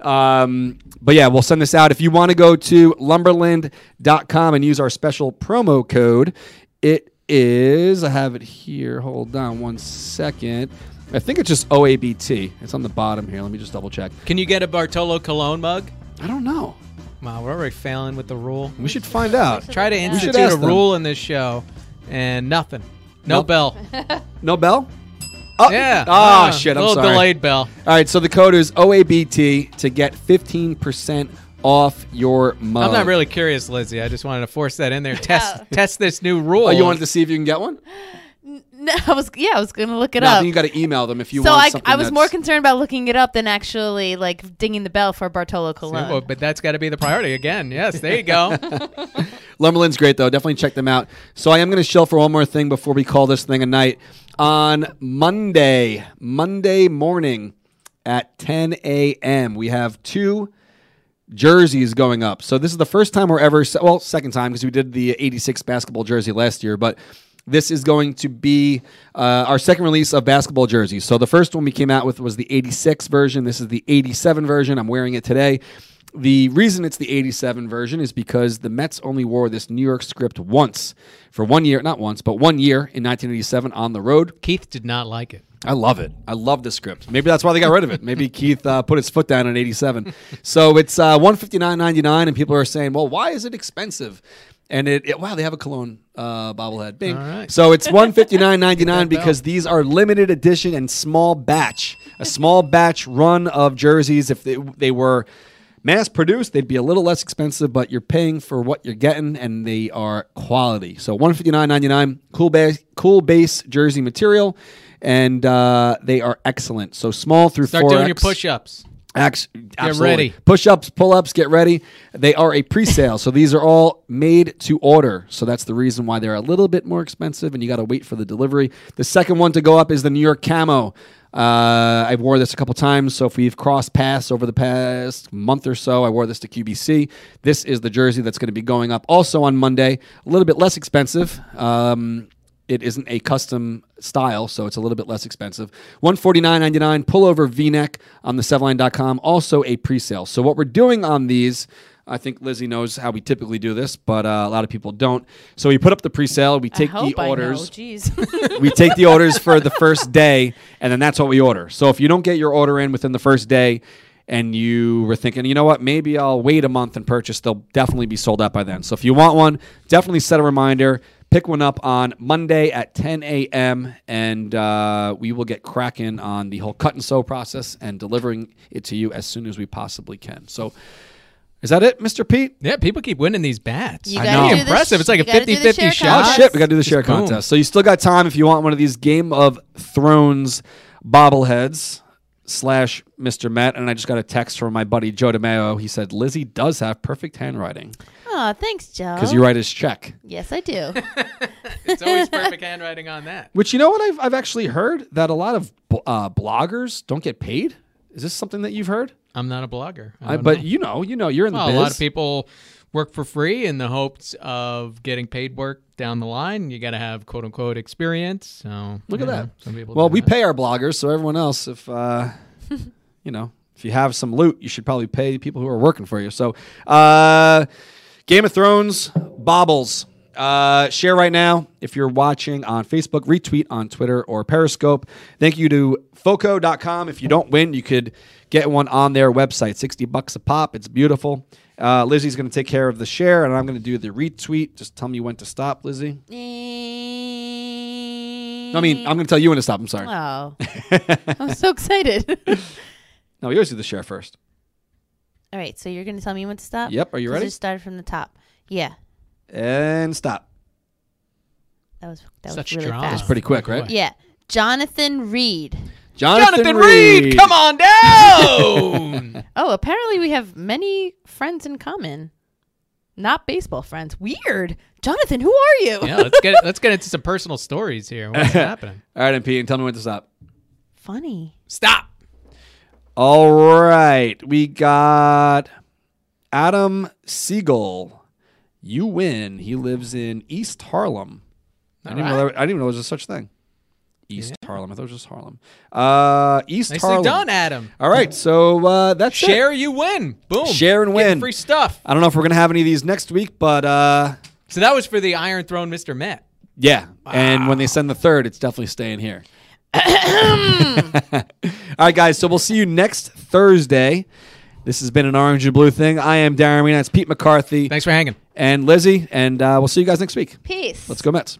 Um, but yeah, we'll send this out. If you want to go to lumberlend.com and use our special promo code, it is, I have it here. Hold on one second. I think it's just OABT. It's on the bottom here. Let me just double check. Can you get a Bartolo Colon mug? I don't know. Wow, we're already failing with the rule. We should find out. Try to We should institute a ask them. rule in this show, and nothing. No Nope. bell. No bell? Oh, Yeah. Oh, Ah, shit. I'm little sorry. delayed bell. All right, so the code is OABT to get 15% off your mug. I'm not really curious, Lizzie. I just wanted to force that in there. Test test this new rule. Oh, you wanted to see if you can get one? no, I was. Yeah, I was gonna look it no, up. then you got to email them if you so want I, something. I was more concerned about looking it up than actually like dinging the bell for Bartolo Colon. Well, but that's got to be the priority again. Yes, there you go. Lumberlend's great though. Definitely check them out. So I am going to shell for one more thing before we call this thing a night. On Monday, Monday morning at 10 a.m., we have two jerseys going up. So this is the first time we're ever, well, second time because we did the 86 basketball jersey last year, but this is going to be uh, our second release of basketball jerseys. So the first one we came out with was the 86 version. This is the 87 version. I'm wearing it today. The reason it's the 87 version is because the Mets only wore this New York script once for one year, not once, but one year in 1987 on the road. Keith did not like it. I love it. I love the script. Maybe that's why they got rid of it. Maybe Keith uh, put his foot down in '87. So it's uh, one fifty nine ninety nine, and people are saying, "Well, why is it expensive?" And it, it wow, they have a Colon uh, bobblehead. Bing. Right. So it's one fifty nine ninety nine because these are limited edition and small batch. A small batch run of jerseys. If they, they were mass produced, they'd be a little less expensive, but you're paying for what you're getting, and they are quality. So one fifty nine ninety nine, cool base, cool base jersey material, and uh, they are excellent. So small through Start 4X. doing your push-ups. Ax- absolutely. ready. Push ups, pull ups, get ready. They are a pre sale. so these are all made to order. So that's the reason why they're a little bit more expensive and you got to wait for the delivery. The second one to go up is the New York Camo. Uh, I wore this a couple times. So if we've crossed paths over the past month or so, I wore this to QBC. This is the jersey that's going to be going up also on Monday. A little bit less expensive. Um, it isn't a custom style, so it's a little bit less expensive. One forty nine ninety nine pullover V neck on the 7line.com, also a pre sale. So, what we're doing on these, I think Lizzie knows how we typically do this, but uh, a lot of people don't. So, we put up the pre sale, we take the orders Jeez. we take the orders for the first day, and then that's what we order. So if you don't get your order in within the first day, and you were thinking, you know what, maybe I'll wait a month and purchase, they'll definitely be sold out by then. So if you want one, definitely set a reminder. Pick one up on Monday at 10 a.m. and uh, we will get cracking on the whole cut and sew process and delivering it to you as soon as we possibly can. So, is that it, Mr. Pete? Yeah, people keep winning these bats. You I gotta know. do Impressive. sh- It's like you a gotta do the 50-50 share shot. Oh shit, we gotta do the share contest. So you still got time if you want one of these Game of Thrones bobbleheads slash Mr. Matt, And I just got a text from my buddy Joe DeMeo. He said Lizzie does have perfect handwriting Oh, thanks, Joe. because you write his check. Yes, I do. It's always perfect handwriting on that. Which you know what I've I've actually heard that a lot of uh, bloggers don't get paid. Is this something that you've heard? I'm not a blogger. I I, but know. you know, you know, you're in the Well, a lot of people work for free in the hopes of getting paid work down the line. You got to have quote unquote experience. So Look at you that. Some people. Well, we that. pay our bloggers, so everyone else, if uh, you know, if you have some loot, you should probably pay people who are working for you. So, uh, Game of Thrones baubles. Uh, share right now if you're watching on Facebook, retweet on Twitter or Periscope. Thank you to Foco.com. If you don't win, you could get one on their website. 60 bucks a pop. It's beautiful. Uh, Lizzie's going to take care of the share, and I'm going to do the retweet. Just tell me when to stop, Lizzie. I mean, I'm going to tell you when to stop. I'm sorry. Oh, I'm so excited. No, we always do the share first. All right, so you're going to tell me when to stop? Yep. Are you ready? It started from the top. Yeah, And stop. that was that Such was really drama. fast. That's Pretty quick, right? Yeah, Jonathan Reed. Jonathan, Jonathan Reed, come on down. Oh, apparently we have many friends in common. Not baseball friends. Weird. Jonathan, who are you? yeah, let's get let's get into some personal stories here. What's happening? All right, MP, and tell me when to stop. Funny. Stop. All right, we got Adam Siegel. You win. He lives in East Harlem. I didn't, know right. there, I didn't even know there was such thing. East Harlem. I thought it was just Harlem. Uh, East Nicely Harlem. done, Adam. All right, so uh, that's it. Share, you win. Boom. Share and Getting win. Free stuff. I don't know if we're gonna have any of these next week, but uh, So that was for the Iron Throne, Mr. Met. Yeah. And when they send the third, it's definitely staying here. All right, guys. So we'll see you next Thursday. This has been an orange and blue thing. I am Darren Meenan. It's Pete McCarthy Thanks for hanging. and Lizzie, and uh, we'll see you guys next week. Peace. Let's go, Mets.